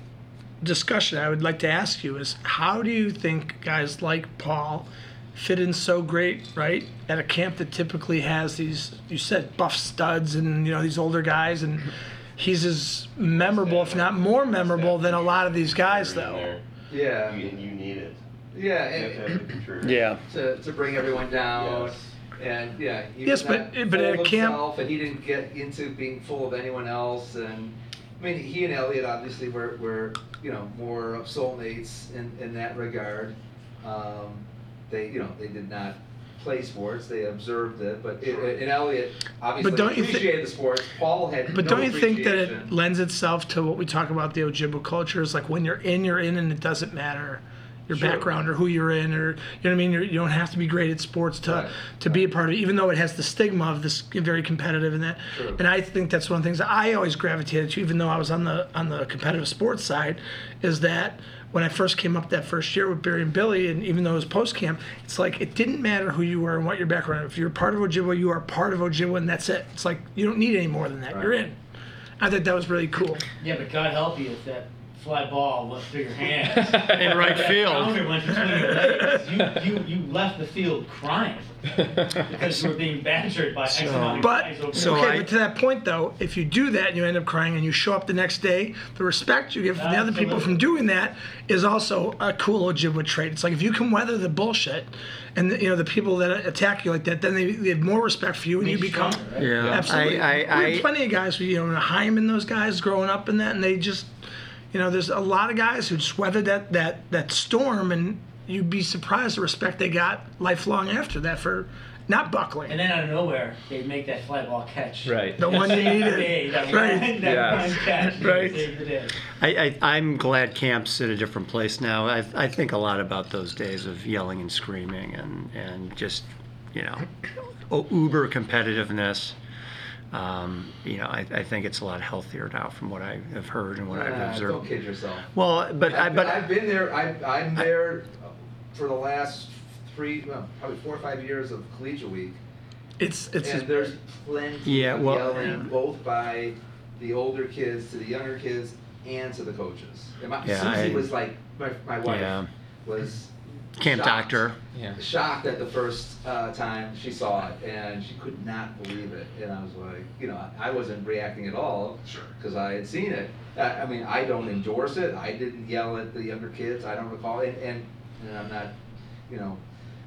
discussion. I would like to ask you is how do you think guys like Paul fit in so great, right, at a camp that typically has these you said buff studs and you know these older guys and he's as memorable, if not more memorable, than a lot of these guys though. yeah. You, you need it. Yeah. You have to And, have it for sure. yeah. to, to bring everyone down. Yes. And yeah, he Yes, but- not but full at a camp- and he didn't get into being full of anyone else. And I mean, he and Elliot obviously were, were you know more of soulmates in, in that regard. Um, they you know they did not play sports; they observed it. But it, and Elliot obviously don't you thi- appreciated the sports. Paul had But no don't you think that it lends itself to what we talk about the Ojibwa culture? Is like when you're in, you're in, and it doesn't matter your Sure. background or who you're in, or you know what I mean. You're, you don't have to be great at sports to Right. to be a part of it, even though it has the stigma of this very competitive and that. True. And I think that's one of the things that I always gravitated to, even though I was on the on the competitive sports side, is that. When I first came up that first year with Barry and Billy, and even though it was post camp, it's like it didn't matter who you were and what your background. If you're part of Ojibwa, you are part of Ojibwa, and that's it. It's like you don't need any more than that. You're in. I thought that was really cool. Yeah, but God help you if that fly ball went through your hands. In right field. counter went between your legs. You, you, you left the field crying because you were being badgered by X amount of But guys over so okay, I- but to that point though, if you do that and you end up crying and you show up the next day, the respect you get from the other people Absolutely. from doing that is also a cool Ojibwa trait. It's like if you can weather the bullshit, and the, you know the people that attack you like that, then they, they have more respect for you, and you become stronger, right? Yeah. absolutely. I, we had I, plenty of guys, who, you know, Hyman, those guys growing up in that, and they just, you know, there's a lot of guys who just weathered that that that storm, and you'd be surprised the respect they got lifelong after that for not buckling. And then out of nowhere, they'd make that fly ball catch. Right. The one you Save the needed. day, that Right. one, that Yes. one catch. Right. Save the day. I, I, I'm glad camp's in a different place now. I, I think a lot about those days of yelling and screaming and, and just, you know, uber competitiveness. Um, you know, I, I think it's a lot healthier now from what I have heard and what I've Ah, don't observed. kid yourself. Well, but I, I've, but I've been there. I, I'm there for the last three, well, probably four or five years of collegiate week, It's it's and there's plenty Yeah, of well- yelling, Yeah. both by the older kids to the younger kids and to the coaches. And my, Yeah, Susie I- was like my, my wife Yeah. was Camp shocked. doctor. Yeah. shocked at the first uh, time she saw it, and she could not believe it. And I was like, you know, I wasn't reacting at all Sure. because I had seen it. I, I mean, I don't endorse it. I didn't yell at the younger kids. I don't recall it, and, and I'm not, you know,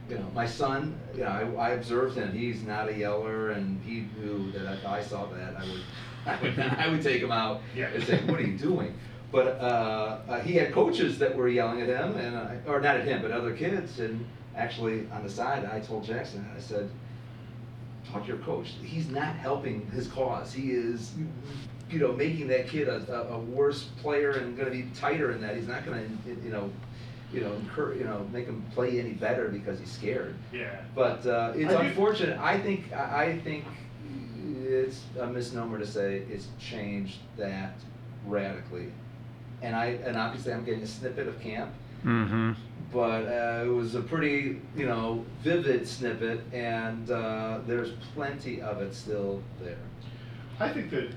you know, my son. You know, I, I observed him. He's not a yeller, and he knew that if I saw that, I would, I would, I would take him out Yeah. and say, "What are you doing?" But uh, uh, he had coaches that were yelling at him, and I, or not at him, but other kids. And actually, on the side, I told Jackson, I said, "Talk to your coach. He's not helping his cause. He is, you know, making that kid a, a, worse player and going to be tighter in that. He's not going to, you know." You know, encourage, you know, make him play any better because he's scared. Yeah. But uh, it's I do- unfortunate. I think I think it's a misnomer to say it's changed that radically. And I and obviously I'm getting a snippet of camp, Mm-hmm. but uh, it was a pretty you know vivid snippet, and uh, there's plenty of it still there. I think that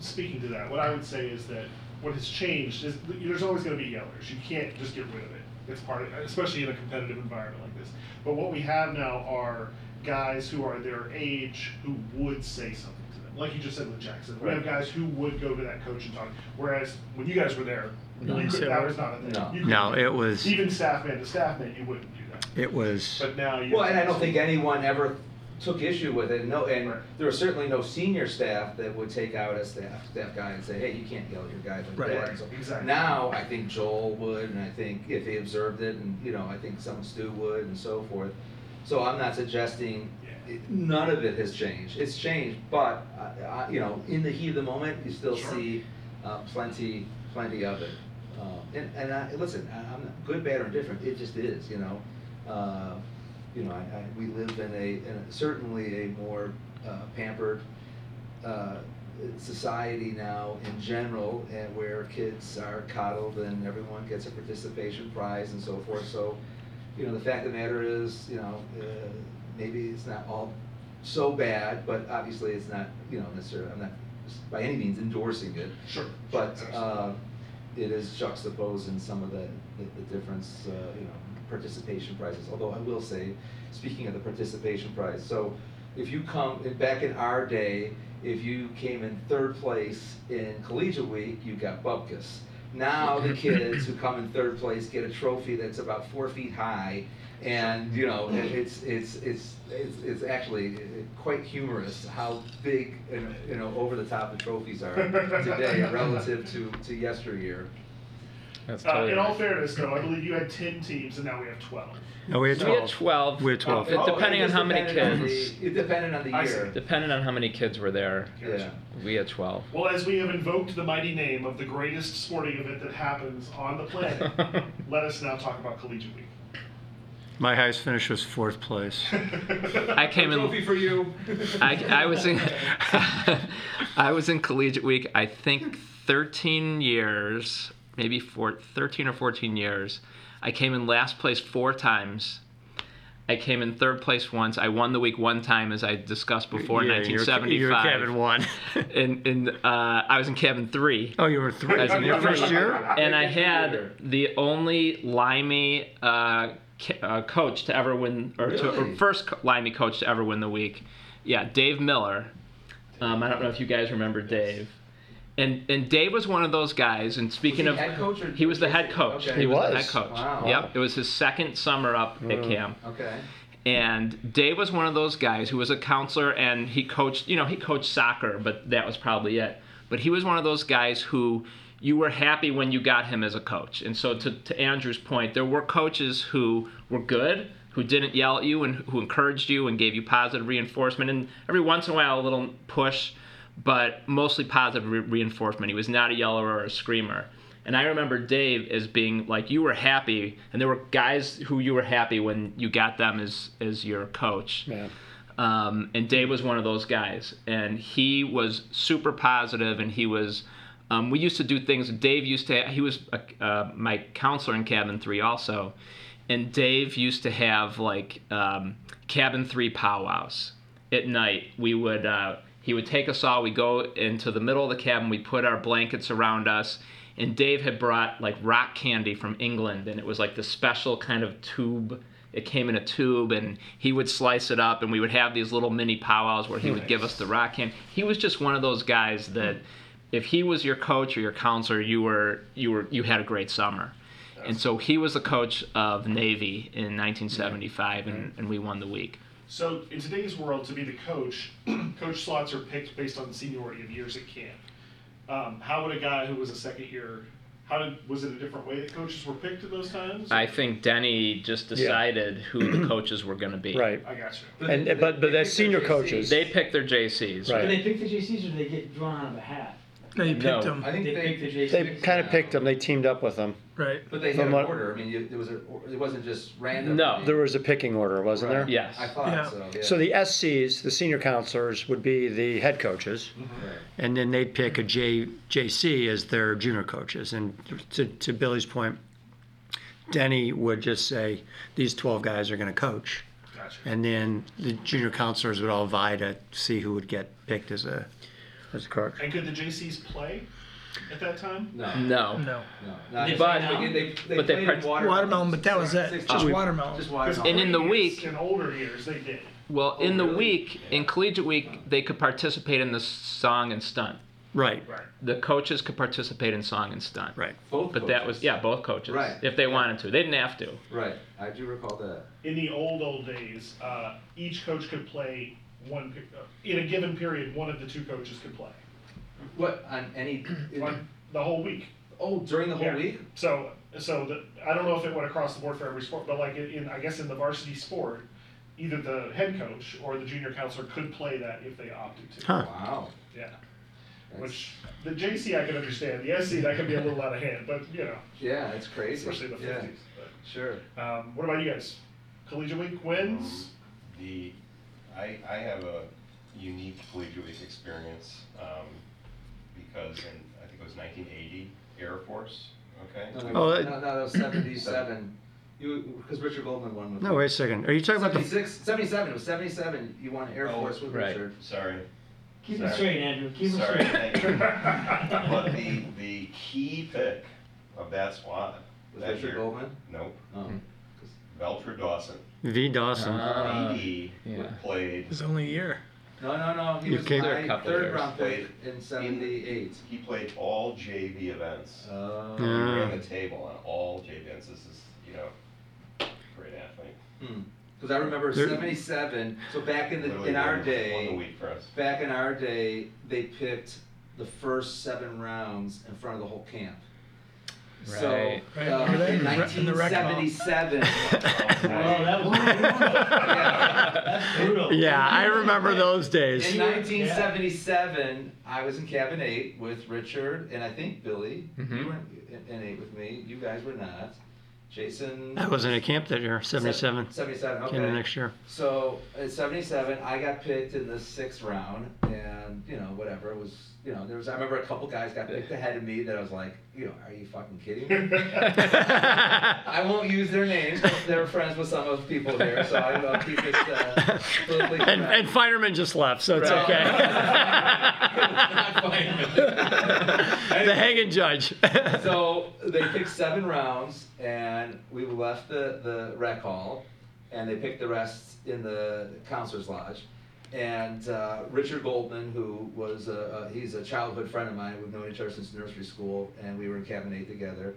speaking to that, what I would say is that what has changed is there's always going to be yellers. You can't just get rid of it. It's part of, especially in a competitive environment like this. But what we have now are guys who are their age who would say something to them, like you just said with Jackson. We have guys who would go to that coach and talk. Whereas when you guys were there, No you could, that was not a thing. No. You couldn't No, it was even staff man to staff man, you wouldn't do that. it was But now you. Well, and I don't think anyone ever took issue with it. No, and Right. there was certainly no senior staff that would take out a staff staff guy and say, "Hey, you can't yell at your guy like Right. that." So exactly. Now I think Joel would, and I think if he observed it, and you know, I think some Stu would, and so forth. So I'm not suggesting Yeah. None of it has changed. It's changed, but uh, I, you know, in the heat of the moment, you still Sure. see uh, plenty, plenty of it. Um, and and I, listen, I, I'm not good, bad, or indifferent. It just is, you know. Uh, you know, I, I, we live in a, in a certainly a more uh, pampered uh, society now in general, and where kids are coddled and everyone gets a participation prize and so forth. So, you know, the fact of the matter is, you know, uh, maybe it's not all so bad, but obviously it's not, you know, necessarily. I'm not by any means endorsing it, Sure. but Sure, uh, it is juxtaposed in some of the, the, the difference, uh, you know, participation prizes. Although I will say, speaking of the participation prize, so if you come, back in our day, if you came in third place in collegiate week, you got bupkis. Now the kids who come in third place get a trophy that's about four feet high, and you know it- it's it's it's it's, it's actually quite humorous how big and you know over the top the trophies are today relative to to yesteryear. That's Uh, totally in all right. fairness, though, I believe you had 10 teams and now we have 12. no we had We 12. had 12. We had 12. It depending it on just how many depended on kids. the- It depended on the I see. year. Depending on how many kids were there, Yeah. we had 12. Well, as we have invoked the mighty name of the greatest sporting event that happens on the planet, let us now talk about Collegiate Week. My highest finish was fourth place. I came in. Trophy for you. I, I was in I was in collegiate week I think 13 years maybe four, 13 or 14 years I came in last place four times I came in third place once I won the week one time as I discussed before Yeah, you were- 1975 You were cabin one. and in uh, I was in cabin three oh, you were three As in in your first year. and I had the only limey uh, ki- uh, coach to ever win, or, to, or first limey coach to ever win the week. Yeah, Dave Miller. Um, I don't know if you guys remember Dave. And and Dave was one of those guys. And speaking of, head coach or he was the head coach. He He was, the head coach. Wow. Yep, it was his second summer up at camp. Okay. And Dave was one of those guys who was a counselor and he coached, you know, he coached soccer, but that was probably it. But he was one of those guys who you were happy when you got him as a coach. And so to, to Andrew's point, there were coaches who were good, who didn't yell at you and who encouraged you and gave you positive reinforcement and every once in a while a little push, but mostly positive re- reinforcement. He was not a yeller or a screamer. And I remember Dave as being like you were happy, and there were guys who you were happy when you got them as as your coach. Yeah. Um, and Dave was one of those guys, and he was super positive, and he was. Um, we used to do things. Dave used to. He was a, uh, my counselor in cabin three also, and Dave used to have like um, cabin three powwows at night. We would. Uh, He would take us all. We go into the middle of the cabin. We put our blankets around us, and Dave had brought like rock candy from England, and it was like the special kind of tube. It came in a tube, and he would slice it up, and we would have these little mini powwows where he would give us the rock candy. He was just one of those guys that, if he was your coach or your counselor, you were you were you had a great summer. And so he was the coach of Navy in 1975, and, and we won the week. So in today's world, to be the coach, coach slots are picked based on seniority of years at camp. Um, how would a guy who was a second year, how did was it a different way that coaches were picked at those times? I think Denny just decided who the coaches were going to be. Right. I got you. And- they- but- but they that's senior coaches. They pick their JCs. Right. Do they pick the JCs or do they get drawn out of a hat? No, you picked No. them. I think They they, pick the JCs. They kind of picked them. They teamed up with them. Right. but they had what- an order. I mean, you, it was a, it wasn't just random. No. I mean, There was a picking order, wasn't right. there? Yes. I thought Yeah. so. Yeah. So the SCs, the senior counselors, would be the head coaches, mm-hmm. Right. and then they'd pick a J, JC as their junior coaches. And to, to Billy's point, Denny would just say, "These 12 guys are going to coach," Gotcha. and then the junior counselors would all vie to see who would get picked as a as a coach. And could the JCs play at that time? No. No. No. No. Not They just- play now? they, they, they But they played part- in watermelon. Watermelon, but that was it. Six- Just we- watermelon. Just watermelon. And in the previous- week- in older years, they did. Well, Oh, in the really? week, in collegiate week, they could participate in the song and stunt. Right, Right. The coaches could participate in song and stunt. right. Both But that coaches. was yeah, both coaches. Right. If they wanted to, they didn't have to. Right. I do recall that. In the old old days, uh, each coach could play one pe- uh, in a given period. One of the two coaches could play What on any? in- on the whole week. oh, during the whole Yeah. week. So, so the, I don't know if it went across the board for every sport, but like in, in I guess in the varsity sport, either the head coach or the junior counselor could play that if they opted to. Huh. Wow. Yeah. That's- Which the JC I can understand. The SC that can be a little out of hand, but you know, Yeah, it's crazy. especially in the yeah. fifties. Sure. Um, what about you guys? Collegiate week wins. The, I, I have a unique collegiate experience, um, because in, I think it was nineteen eighty, Air Force, okay? No, Oh, no, that- no, that was seventy-seven. You, because Richard Goldman won with No, wait a second. Are you talking about the? 76, 77, it was seventy-seven, you won Air Oh, Force with right. Richard. Sorry, Keep Sorry. it straight, Andrew. Keep sorry, it straight. thank you. But the, the key pick of that squad, Was that Richard year, Goldman? nope, Oh. Veltro Dawson, V. Dawson. Ah. AD, yeah. played, It was only a year. No, no, no, he You was came- There are a my couple third years. round pick Played in seventy-eight. he played all JV events. Oh. He ran the table on all JV events, this is, you know, great athlete. Hmm. Because I remember There- seventy-seven, so back in the, Literally in our won- Won the day, week for us. back in our day, they picked the first seven rounds in front of the whole camp. So, Right. Right, uh, in In the rec- in nineteen the rec hall. seventy-seven, Oh, that was That's brutal. Yeah, I remember those days. in nineteen seventy-seven, I was in cabin eight with Richard and I think Billy. You Mhm. weren't in, in eight with me, you guys were not. Jason. I wasn't at camp that year, 77. Seventy-seven, okay. Came in next year. So at 77, I got picked in the sixth round, and you know whatever it was. You know there was. I remember a couple guys got picked ahead of me that I was like, you know, are you fucking kidding me? I won't use their names. but They're friends with some of the people here, so I, will keep this uh, And, and Finerman just left, so it's Right. okay. The hanging judge. so they picked seven rounds, and we left the, the rec hall, and they picked the rest in the counselor's lodge. And uh, Richard Goldman, who was a, a, he's a childhood friend of mine, we've known each other since nursery school, and we were in cabin eight together.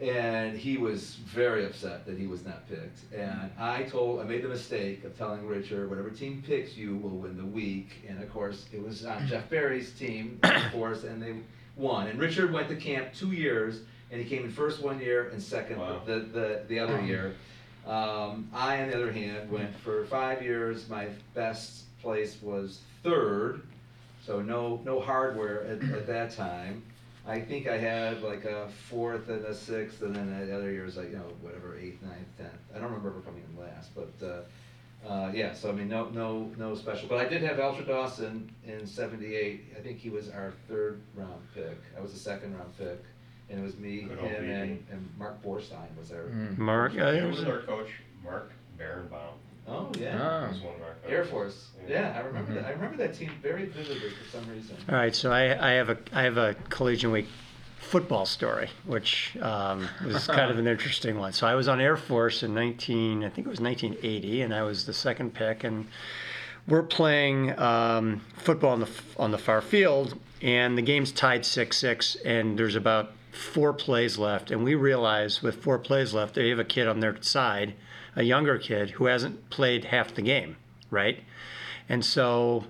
And he was very upset that he was not picked. And I told, I made the mistake of telling Richard, whatever team picks you will win the week. And of course, it was on Jeff Barry's team, of course, and they won. And Richard went to camp two years, and he came in first one year and second Wow. the, the, the other year. Um, I, on the other hand, went for five years. My best place was third, so no no hardware at, at that time. I think I had like a fourth and a sixth, and then the other years like you know whatever eighth, ninth, tenth. I don't remember ever coming in last, but uh, uh, yeah. So I mean no no no special. But I did have Altra Dawson in '78. I think he was our third round pick. I was the second round pick, and it was me, Good old him, and, BB. and Mark Borstein was there. Mm. Mark, Who was our coach? Mark Barenbaum. Oh yeah. Ah. It was one of our Air Force. Yeah, I remember Mhm. that. I remember that team very vividly for some reason. All right, so I, I have a I have a collegiate week football story, which um, was kind of an interesting one. So I was on Air Force in 19, I think it was 1980, and I was the second pick, and we're playing um, football on the on the far field, and the game's tied six six, and there's about four plays left, and we realize with four plays left, they have a kid on their side, a younger kid who hasn't played half the game, right? And so,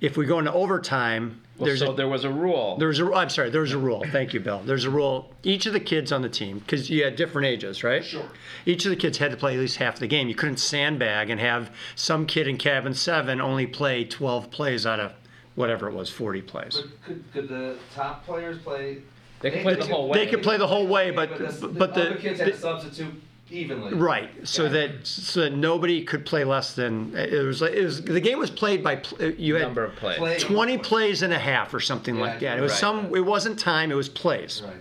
if we go into overtime, Well, there's so a, there was a rule. there's a, I'm sorry, there's a rule. Thank you, Bill. There's a rule. Each of the kids on the team, because you had different ages, right? Sure. Each of the kids had to play at least half the game. You couldn't sandbag and have some kid in cabin seven only play 12 plays out of whatever it was, 40 plays. But could, could the top players play? They could play the whole way. They could play the whole way, but the, but other the, kids had to substitute evenly. right, so Yeah. that so that nobody could play less than it was. like- It was the game was played by you had number of plays. 20 plays and a half or something Yeah, like that. It was right. some. It wasn't time. It was plays. Right.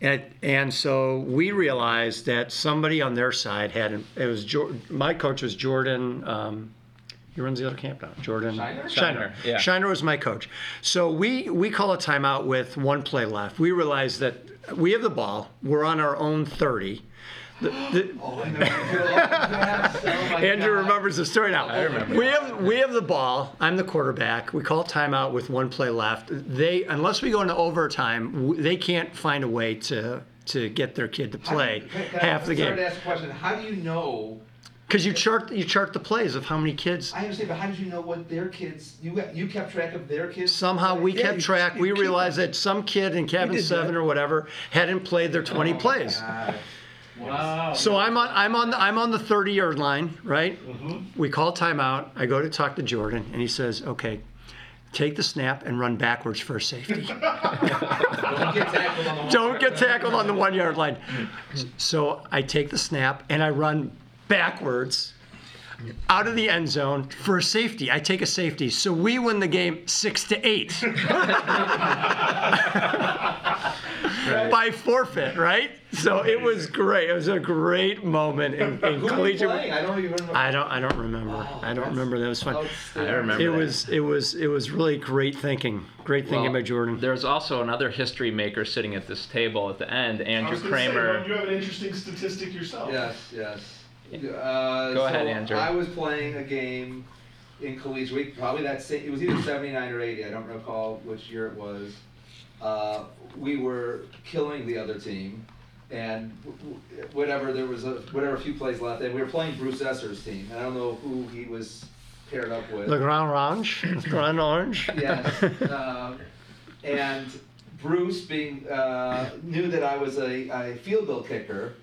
And, and so we realized that somebody on their side had it was my coach was Jordan. Um, he runs the other camp now. Jordan Shiner? Shiner, yeah. Shiner was my coach. So we we call a timeout with one play left. We realize that we have the ball. We're on our own thirty. The, the, Oh, I know. Yes. My Andrew God. remembers the story now. I remember. We have we have the ball. I'm the quarterback. We call timeout with one play left. They unless we go into overtime, they can't find a way to to get their kid to How do play you- can- can I- half the game. I'm game. To ask a question. How do you know? Because you chart you chart the plays of how many kids. I understand, but how did you know what their kids? You got- you kept track of their kids. Somehow we Yeah, kept you- track. you We realized that some kid in cabin seven that. or whatever hadn't played their 20 Oh, plays. God. Wow. So I'm on I'm on the, I'm on the 30 yard line, right? Mm-hmm. We call timeout. I go to talk to Jordan, and he says, "Okay, take the snap and run backwards for a safety. Don't get tackled on the one- Don't get tackled on the one yard line." So I take the snap and I run backwards out of the end zone for a safety. I take a safety, so we win the game six to eight by forfeit, right? So it was great. It was a great moment in, in Who were you collegiate. playing? I don't even remember. I don't. I don't remember. Oh, I don't remember. That was fun. I remember. It that. was. It was. It was really great thinking. Great thinking Well, by Jordan. There's also another history maker sitting at this table at the end, Andrew Kramer. you have an interesting statistic yourself. Yes, yes. Uh, Go ahead, Andrew. I was playing a game in collegiate week, probably that same, it was either 79 or 80, I don't recall which year it was. Uh, we were killing the other team, and w- w- whatever, there was a, whatever few plays left, and we were playing Bruce Esser's team. I don't know who he was paired up with. Le Grand Orange. Grand Orange. Yes. um, and Bruce being uh, knew that I was a, a field goal kicker,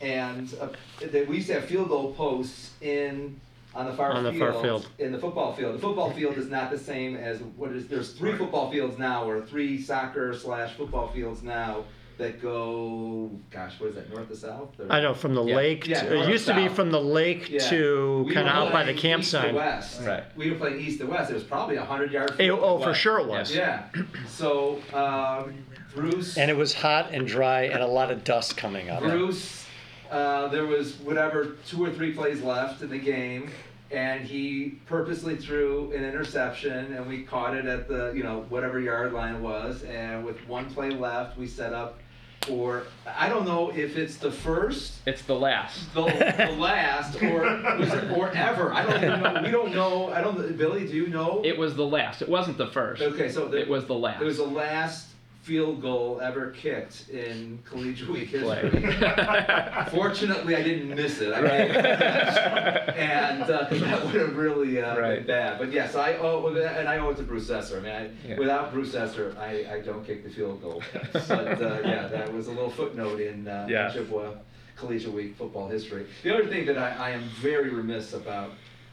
and uh, that we used to have field goal posts in on the far On the field, far field. in the football field. The football field is not the same as what is. There's three football fields now, or three soccer slash football fields now that go. Gosh, what is that? North to south? Or- I know from the Yeah. lake. Yeah, to, it north used to be south. from the lake Yeah. to We kind were of out by the playing east to campsite. west. Right. We were playing east to west. It was probably a hundred yards. Eh, oh, for sure it was. Yeah. So um, Bruce. And it was hot and dry and a lot of dust coming up. Bruce. Uh, there was whatever two or three plays left in the game, and he purposely threw an interception, and we caught it at the you know whatever yard line it was, and with one play left, we set up for I don't know if it's the first It's the last. the, the last or was it or ever. I don't even know. We don't know. I don't. Billy, do you know? It was the last. It wasn't the first. okay, so It was the last. It was the last field goal ever kicked in collegiate week history. Fortunately, I didn't miss it. I made it and uh, 'cause that would have really uh, Right. been bad. But yes, I owe and I owe it to Bruce Esser. I mean, I, Yeah. without Bruce Esser, I, I don't kick the field goal. but uh, yeah, that was a little footnote in uh, Yeah. Chippewa Collegiate Week football history. The other thing that I, I am very remiss about.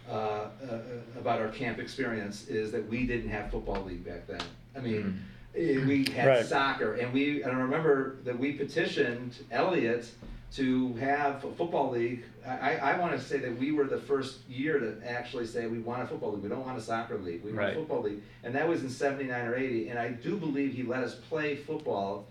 Uh, uh, about our camp experience is that we didn't have football league back then. I mean, eh, Eh, we had Right. soccer, and we and I remember that we petitioned Elliott to have a football league. I, I, I want to say that we were the first year to actually say we want a football league. We don't want a soccer league. We want Right. a football league, and that was in '79 or '80. And I do believe he let us play football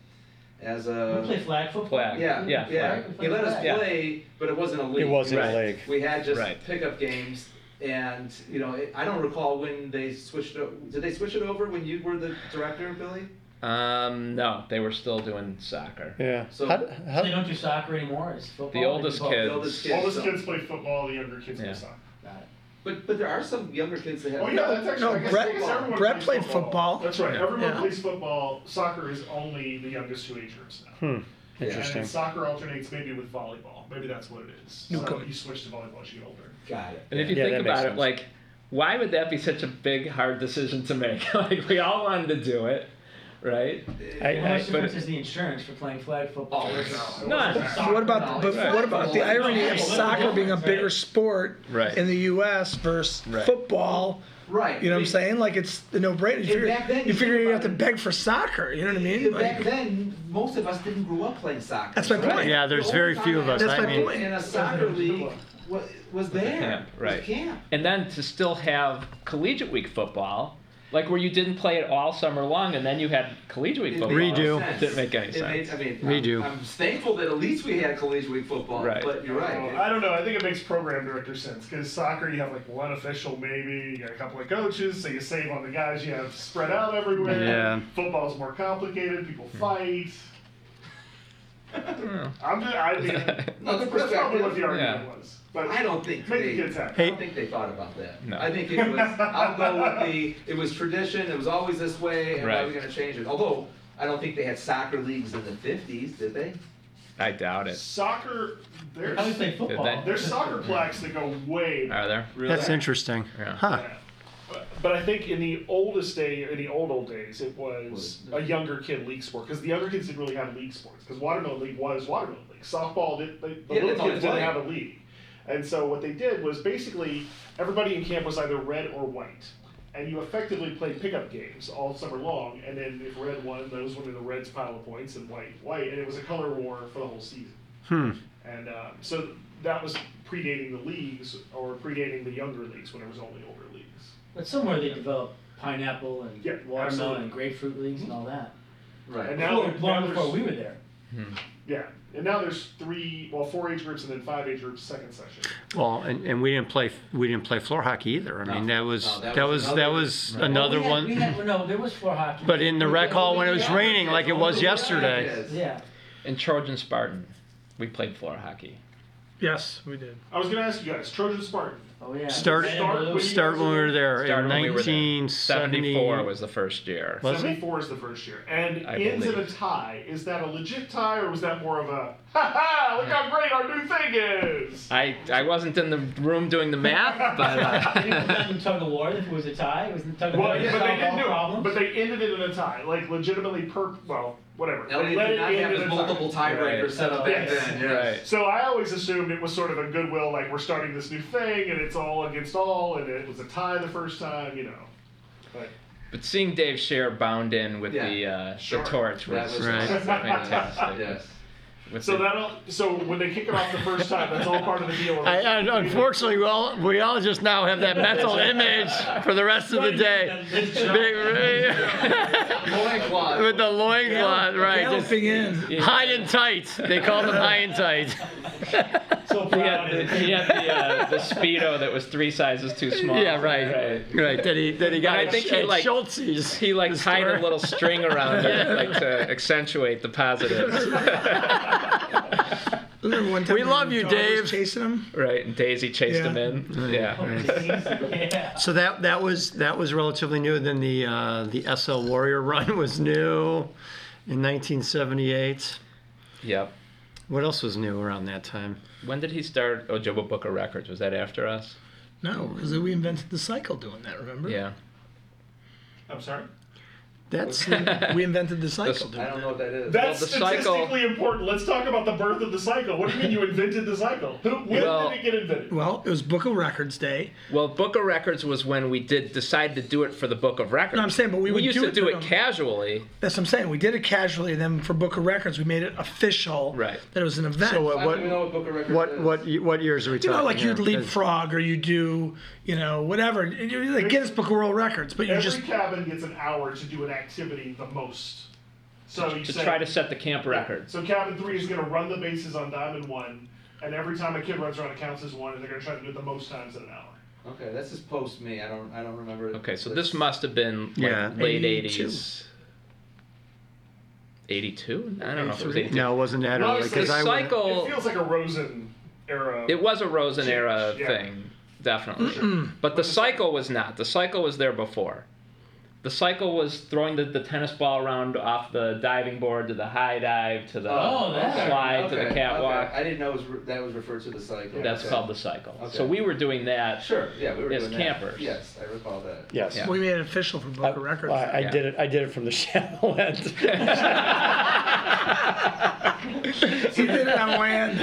as We a play flag football. Flag. yeah Yeah, yeah. flag. He let us Yeah. play, but it wasn't a league. It wasn't Right. a league. We had just Right. pickup games, and you know, it, I don't recall when they switched. o- Did they switch it over when you were the director, Billy? Um, no, they were still doing soccer. Yeah. So- How- So how- they don't do soccer anymore. It's football. The oldest do both. kids. The oldest kids. Oldest so- kids play football, the younger kids Yeah. play soccer. Got it. But but there are some younger kids that have. Oh yeah, that's actually. No, Brett- I Brett plays played football. That's right. Yeah. Everyone Yeah. plays football. Soccer is only the youngest two age groups now. Hmm. Yeah. And Interesting. soccer alternates maybe with volleyball. Maybe that's what it is. No so comment. you switch to volleyball as you get older. Got it. And if you Yeah, think that makes about it, like, why would that be such a big, hard decision to make? like, we all wanted to do it, right? I- How much but difference it- is the insurance for playing flag football Oh, versus No. What about but Right. what about the irony of soccer being a bigger sport Right. in the U.S. versus Right. football? Right. You know what I'm saying? Like it's the no-brainer. You And figure, back then, you you figure you have to beg for soccer. You know what I mean? Back Like, then, most of us didn't grow up playing soccer. That's my right? point. Yeah, there's The very few of us. That's I my mean, point. in a soccer league was, was there. camp, Was right. camp. And then to still have collegiate week football, like where you didn't play it all summer long, and then you had collegiate week It football. Redo. sense. Didn't make any It sense. made- I mean, Redo. I'm, I'm thankful that at least we had collegiate week football. Right. But you're right. Well, I don't know. I think it makes program director sense because soccer, you have like one official, maybe. You got a couple of coaches, so you save on the guys you have spread out everywhere. Yeah. Football's more complicated. People hmm. fight. Hmm. I'm just. I think No, the that's probably what the perspective. argument Yeah. was. But I don't think make they. the kids happy. I don't think they thought about that. No. I think it was. I'll go with the. It was tradition. It was always this way, and why are we Right. going to change it? Although I don't think they had soccer leagues in the '50s, did they? I doubt it. Soccer. There's How we play football? they? there's soccer plaques that go way. Are there? Really? That's interesting. Yeah. Huh. Yeah. But- But I think in the oldest day, in the old old days, it was a younger kid league sport because the younger kids didn't really have league sports because watermelon league was watermelon league. Softball did they, the Yeah, little that's all kids didn't played. have a league, and so what they did was basically everybody in camp was either red or white, and you effectively played pickup games all summer long. And then if red won, those went in the Reds pile of points, and white white, and it was a color war for the whole season. Hmm. And uh, so that was predating the leagues or predating the younger leagues when it was only older leagues. But somewhere they developed pineapple and Yeah, watermelon absolutely. and grapefruit leagues and all that. Right. And now, Before- long now before we were there. yeah, and now there's three, well, four age groups and then five age groups second session. Well, and, and we didn't play we didn't play floor hockey either. I mean, that was No, that that was was that another- was Right. another Well, we had- one. We had, no, there was floor hockey. But in the rec hall when it was raining, like it was yesterday. Yeah. In Trojan Spartan, we played floor hockey. yes, we did. I was gonna ask you guys, Trojan Spartan. Oh yeah. Start Start- start when we were there Started in when we were there. 1970. 74 was the first year. Was it? 74 is the first year. And I ends in a believe. tie. Is that a legit tie or was that more of a, ha ha, look how great our new thing is? I, I wasn't in the room doing the math, but It was uh, not tug of war. If it was a tie, it was in tug of Well, war. yeah, to but they didn't do it. But they ended it in a tie. Like, legitimately per, well, whatever. They Elliot let did it not end have in his a tie. multiple tiebreakers set up back Yes. then. Yes. right. So I always assumed it was sort of a goodwill, like we're starting this new thing and it's all against all, and it was a tie the first time, you know. But But seeing Dave Scher bound in with Yeah. the uh, Sure. the torch That was, was Right. fantastic. Yes. With so the- that'll so when they kick it off the first time, that's all part of the deal. I, and unfortunately, we all, we all just now have that mental image for the rest of the day. Big- With the loincloth, right? Just Galloping in. high and tight. They call them high and tight. so he had, the, he had the, uh, the speedo that was three sizes too small. Yeah, right. Right. That he, that he got I at, think he, at like- Schultz's. He like the tied store. a little string around it, like to accentuate the positives. One time We love you, dog was Dave. Chasing him. right, and Daisy chased Yeah. him in. Yeah. yeah. So that that was that was relatively new. Then the uh, the SL Warrior run was new in 1978. Yep. What else was new around that time? When did he start Ojibwa Book of Records? Was that after us? No, because we invented the cycle doing that. Remember? Yeah. I'm sorry. That's We invented the cycle doing I don't know what that is. That's the cycle- statistically important. Let's talk about the birth of the cycle. What do you mean you invented the cycle? Who, when Well- did it get invented? Well, it was Book of Records Day. Well, Book of Records was when we did decide to do it for the Book of Records. No, I'm saying, but we would used do to it do for it them. casually. That's what I'm saying. We did it casually, and then for Book of Records, we made it official. Right. That it was an event. so. I Uh, don't what even know what Book of Records what is. what ye- what years are we you talking? know, like you'd here? leapfrog or you do, you know, whatever. You- Like Guinness Book of World Records, but you Every just cabin gets an hour to do an activity the most. So you to say- try to set the camp record. So cabin three is going to run the bases on diamond one, and every time a kid runs around, it counts as one, and they're going to try to do it the most times in an hour. Okay, that's just post me. I don't. I don't remember. Okay, so That's- this must have been like Yeah. late 82. 80s. 82? I don't know if it was 82. No, it wasn't that Well, early it's because the I wouldn't- cycle. It feels like a Rosen era. It was a Rosen era Yeah. thing, definitely. But the cycle was not. The cycle was there before. The cycle was throwing the, the tennis ball around off the diving board to the high dive to the Oh, that- slide to the catwalk. okay. I didn't know it was re- that was referred to the cycle. That's Okay. called the cycle. Okay. So we were doing that. Sure. Yeah, we were as doing campers. That. Yes, I recall that. Yes. Yeah. We made it official for Book of Records. I, I Yeah. did it. I did it from the shallow end. he did it on land,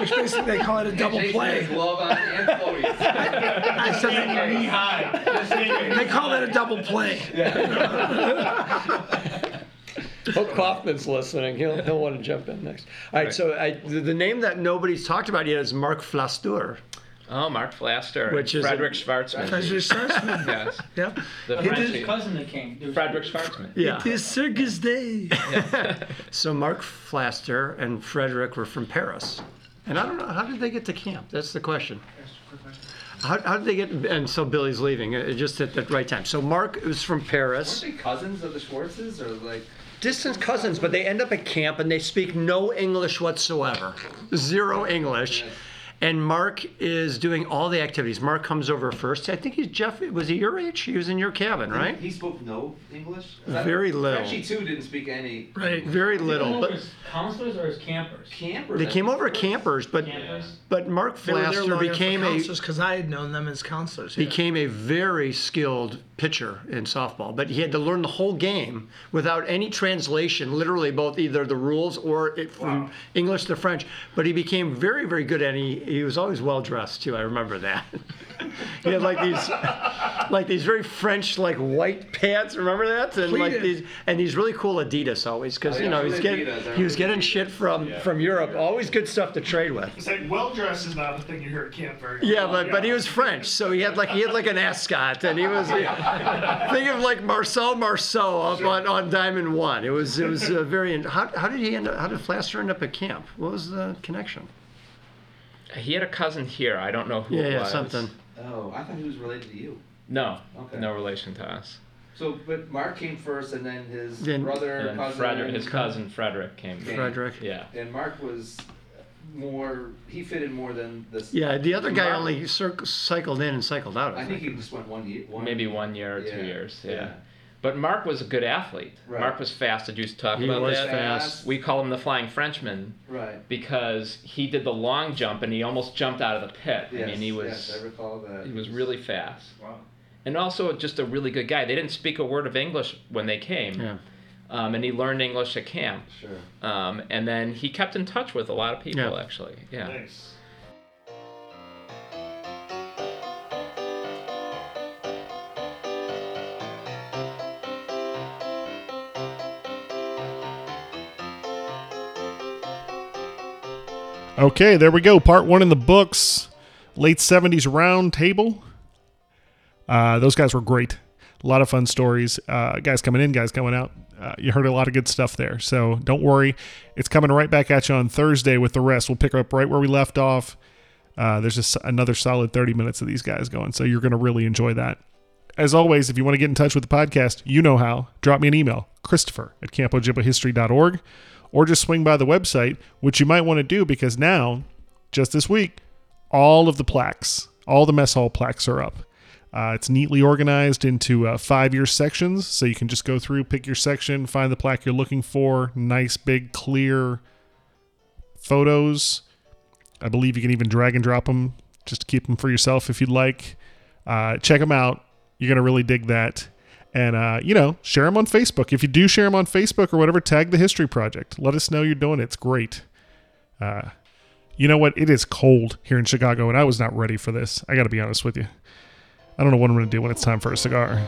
which basically they call it a double Jason play. has glove on and floaties. I said they, knee high. they call that a double play. Hope Kaufman's listening. He'll, he'll want to jump in next. All right, so I, the, the name that nobody's talked about yet is Mark Flaster. Oh, Mark Flaster. Which is Frederick Schwarzman. Treasure Sarson. yes. Yep. The French. cousin that came. Was- Frederick Schwarzman. Yeah. It is Circus Day. So Mark Flaster and Frederick were from Paris. And I don't know, how did they get to camp? That's the question. How, how did they get, and so Billy's leaving, uh, just at the right time. So Mark was from Paris. Weren't they cousins of the Schwartzes, or like? distant cousins, but they end up at camp and they speak no English whatsoever. Zero English. And Mark is doing all the activities. Mark comes over first. I think he's Jeff. Was he your age? He was in your cabin, right? He spoke no English. Very little. Actually, too didn't speak any. Right. Very little. But as counselors or as campers? Campers. they I came think. over campers. But Campers. but Mark They were there Flaster long enough became a counselors because I had known them as counselors. yeah. became a very skilled pitcher in softball. But he had to learn the whole game without any translation, literally both either the rules or it, from English to French. But he became very, very good and he, he was always well dressed too. I remember that. he had like these like these very French like white pants. Remember that? And like Pleated. these and these really cool Adidas always because Oh, you yeah, know he's really getting Adidas, I he was remember. getting shit from from Europe. Always good stuff to trade with. It's like well dressed is not a thing you hear at camp very Yeah, often. but but he was French, so he had like he had like an ascot, and he was think of like Marcel Marceau up on, on Diamond One. It was it was uh, very. How, how did he end up? How did Flaster end up at camp? What was the connection? He had a cousin here. I don't know who Yeah, it yeah, was. something. Oh, I thought he was related to you. No, Okay. no relation to us. So, but Mark came first, and then his Then- brother, And then cousin, Frederick, his cousin Frederick came. Okay. Frederick. Yeah. and Mark was more. He fitted more than this. Yeah, the other guy Mark- only cir- cycled in and cycled out. I, I think he just went one year. One, Maybe one year or Yeah, two years. Yeah. yeah. But Mark was a good athlete. Right. Mark was fast. Did you talk He about was that? fast. We call him the Flying Frenchman Right. because he did the long jump and he almost jumped out of the pit. Yes. I mean, he was Yes, I recall that. he was really fast. Wow. And also just a really good guy. They didn't speak a word of English when they came. Yeah. Um, and he learned English at camp. Sure. Um, and then he kept in touch with a lot of people, Yeah. actually. Yeah. Nice. Okay, there we go. Part one in the books. Late 70s round table. Uh, those guys were great. A lot of fun stories. Uh, guys coming in, guys coming out. Uh, you heard a lot of good stuff there. So don't worry. It's coming right back at you on Thursday with the rest. We'll pick up right where we left off. Uh, there's just another solid 30 minutes of these guys going. So you're going to really enjoy that. As always, if you want to get in touch with the podcast, you know how. Drop me an email, Christopher at CampOjibwaHistory.org, or just swing by the website, which you might want to do because now, just this week, all of the plaques, all the mess hall plaques are up. Uh, it's neatly organized into uh, five year sections, so you can just go through, pick your section, find the plaque you're looking for. Nice, big, clear photos. I believe you can even drag and drop them just to keep them for yourself if you'd like. Uh, check them out. You're going to really dig that. And, uh, you know, share them on Facebook. If you do share them on Facebook or whatever, tag the History Project. Let us know you're doing it. It's great. Uh, you know what? It is cold here in Chicago, and I was not ready for this. I got to be honest with you. I don't know what I'm to do when it's time for a cigar.